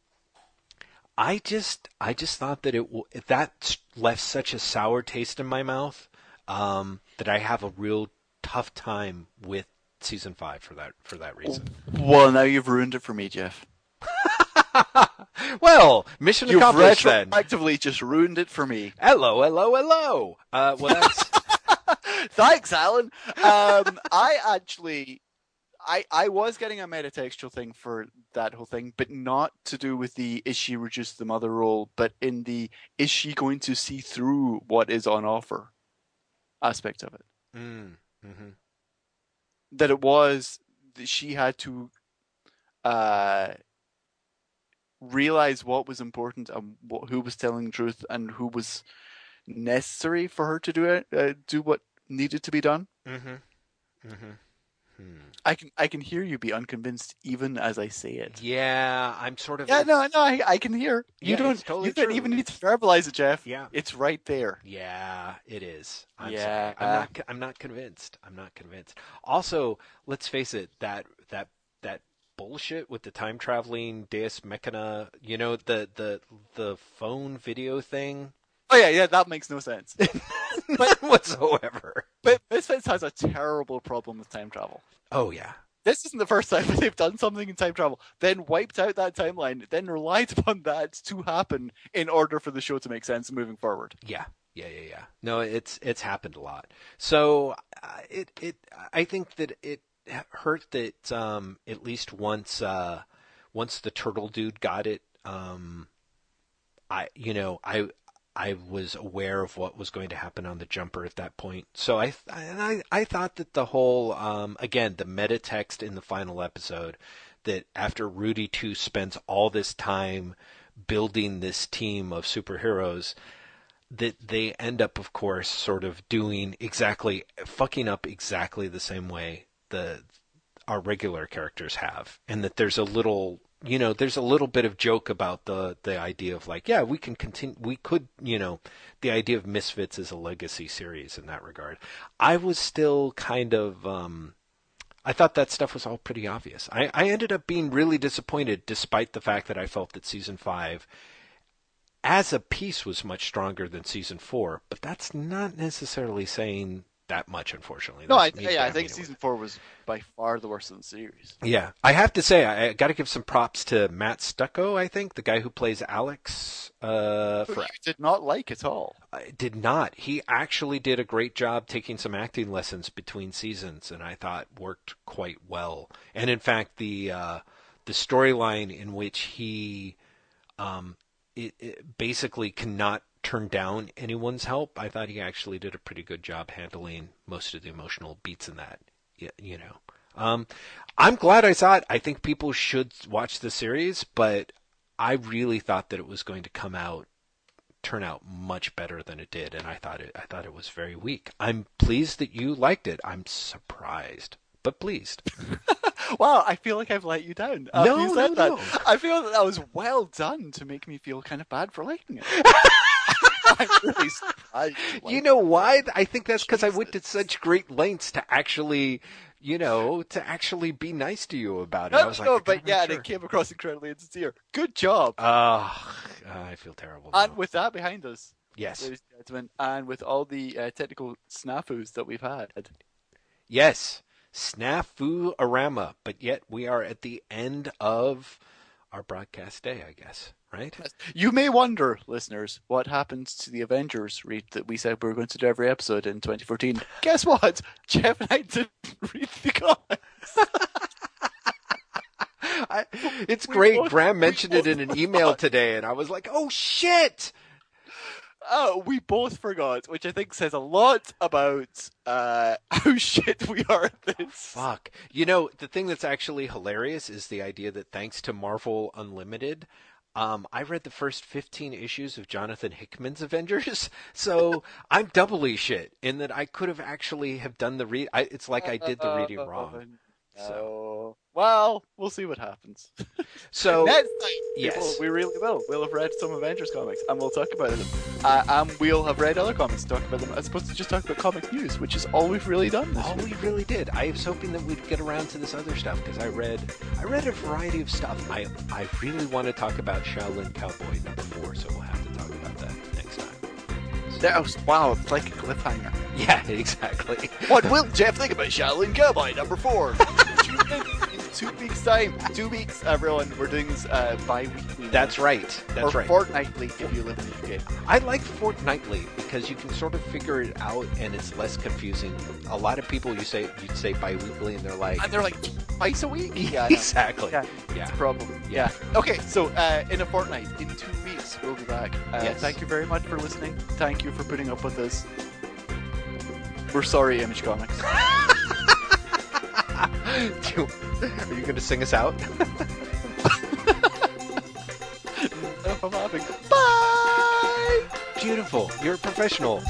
I just I just thought that it w- that left such a sour taste in my mouth um, that I have a real tough time with season five for that for that reason. Well, now you've ruined it for me, Jeff. Well, mission You've accomplished then. just ruined it for me. Hello, hello, hello. Uh, well, that's Thanks, Alan. Um, I actually, I I was getting a metatextual thing for that whole thing, but not to do with the is she reduced the mother role, but in the is she going to see through what is on offer aspect of it. mm, hmm That it was that she had to uh, realize what was important and what, who was telling the truth and who was necessary for her to do it, uh, do what needed to be done. hmm hmm Hmm. I can I can hear you be unconvinced even as I say it. Yeah, I'm sort of. Yeah, no, no, I, I can hear. You Yeah, don't. totally you don't true. even need to verbalize it, Jeff. Yeah. it's right there. Yeah, it is. I'm Yeah. sorry. I'm not. I'm not convinced. I'm not convinced. Also, let's face it. That that that bullshit with the time traveling Deus Machina. You know the the the phone video thing. Oh yeah, yeah, that makes no sense. None whatsoever. but Misfits has a terrible problem with time travel. Oh yeah. This isn't the first time they've done something in time travel, then wiped out that timeline, then relied upon that to happen in order for the show to make sense moving forward. Yeah, yeah, yeah, yeah. No, it's it's happened a lot. So uh, it it I think that it hurt that um, at least once uh, once the turtle dude got it, um, I you know I I was aware of what was going to happen on the jumper at that point. So I I I thought that the whole um, again the meta text in the final episode that after Rudy two spends all this time building this team of superheroes that they end up of course sort of doing exactly fucking up exactly the same way the our regular characters have and that there's a little you know there's a little bit of joke about the the idea of like yeah we can continue we could you know the idea of misfits is a legacy series in that regard i was still kind of um I thought that stuff was all pretty obvious. I, I ended up being really disappointed despite the fact that I felt that season five as a piece was much stronger than season four, but that's not necessarily saying that much, unfortunately. No, I, yeah, I think season four was by far the worst of the series. Yeah, I have to say, I, I got to give some props to Matt Stokoe. I think the guy who plays Alex. Uh, for you did not like at all. I did not. He actually did a great job taking some acting lessons between seasons, and I thought worked quite well. And in fact, the uh, the storyline in which he um, it, it basically cannot turn down anyone's help, I thought he actually did a pretty good job handling most of the emotional beats in that. You know, um, I'm glad I saw it. I think people should watch the series, but I really thought that it was going to come out turn out much better than it did, and I thought it I thought it was very weak. I'm pleased that you liked it. I'm surprised, but pleased. Wow, I feel like I've let you down. Uh, No, you said no, that. no. I feel that that was well done to make me feel kind of bad for liking it. I'm really surprised. you know why? I think that's because I went to such great lengths to actually, you know, to actually be nice to you about it. I No, was no, like, but yeah, sure. it came across incredibly insincere. Good job. Ah, I feel terrible. now. and with that behind us, yes, ladies and gentlemen, and with all the uh, technical snafus that we've had, yes, snafu arama. But yet we are at the end of our broadcast day, I guess. Right? you may wonder, listeners, what happens to the Avengers read that we said we were going to do every episode in 2014. Guess what? Jeff and I didn't read the comics. I, it's We great. both- Graham mentioned it in an email forgot. today, and I was like, "Oh shit!" Oh, we both forgot, which I think says a lot about uh, how shit we are at this. Fuck. You know, the thing that's actually hilarious is the idea that thanks to Marvel Unlimited, um, I read the first 15 issues of Jonathan Hickman's Avengers, so I'm doubly shit in that I could have actually have done the read. It's like I did the reading wrong. So, So, well, we'll see what happens. so Next time, yes. people, we really will. We'll have read some Avengers comics, and we'll talk about them. Uh, and we'll have read other comics, talk about them, as opposed to just talk about comic news, which is all we've really done all week. we really did. I was hoping that we'd get around to this other stuff because I read, I read a variety of stuff. I, I really want to talk about Shaolin Cowboy number four, so we'll have to talk about that. That was, wow, it's like a cliffhanger. Yeah, exactly. What will Jeff think about Shaolin Cowboy number four? Tune in in two weeks' time. Two weeks, everyone. We're doing this uh, bi-weekly. That's right. That's or right. fortnightly if you live in the UK. I like fortnightly because you can sort of figure it out and it's less confusing. A lot of people you say you'd say biweekly and they're like And they're like twice a week. Yeah, exactly. Yeah. Yeah. It's a problem. Yeah. Okay, so uh, in a fortnight, in two weeks, we'll be back. Uh, Yes. Thank you very much for listening. Thank you for putting up with us. We're sorry, Image Comics. Are you going to sing us out? Of laughing. Bye! Beautiful. You're a professional.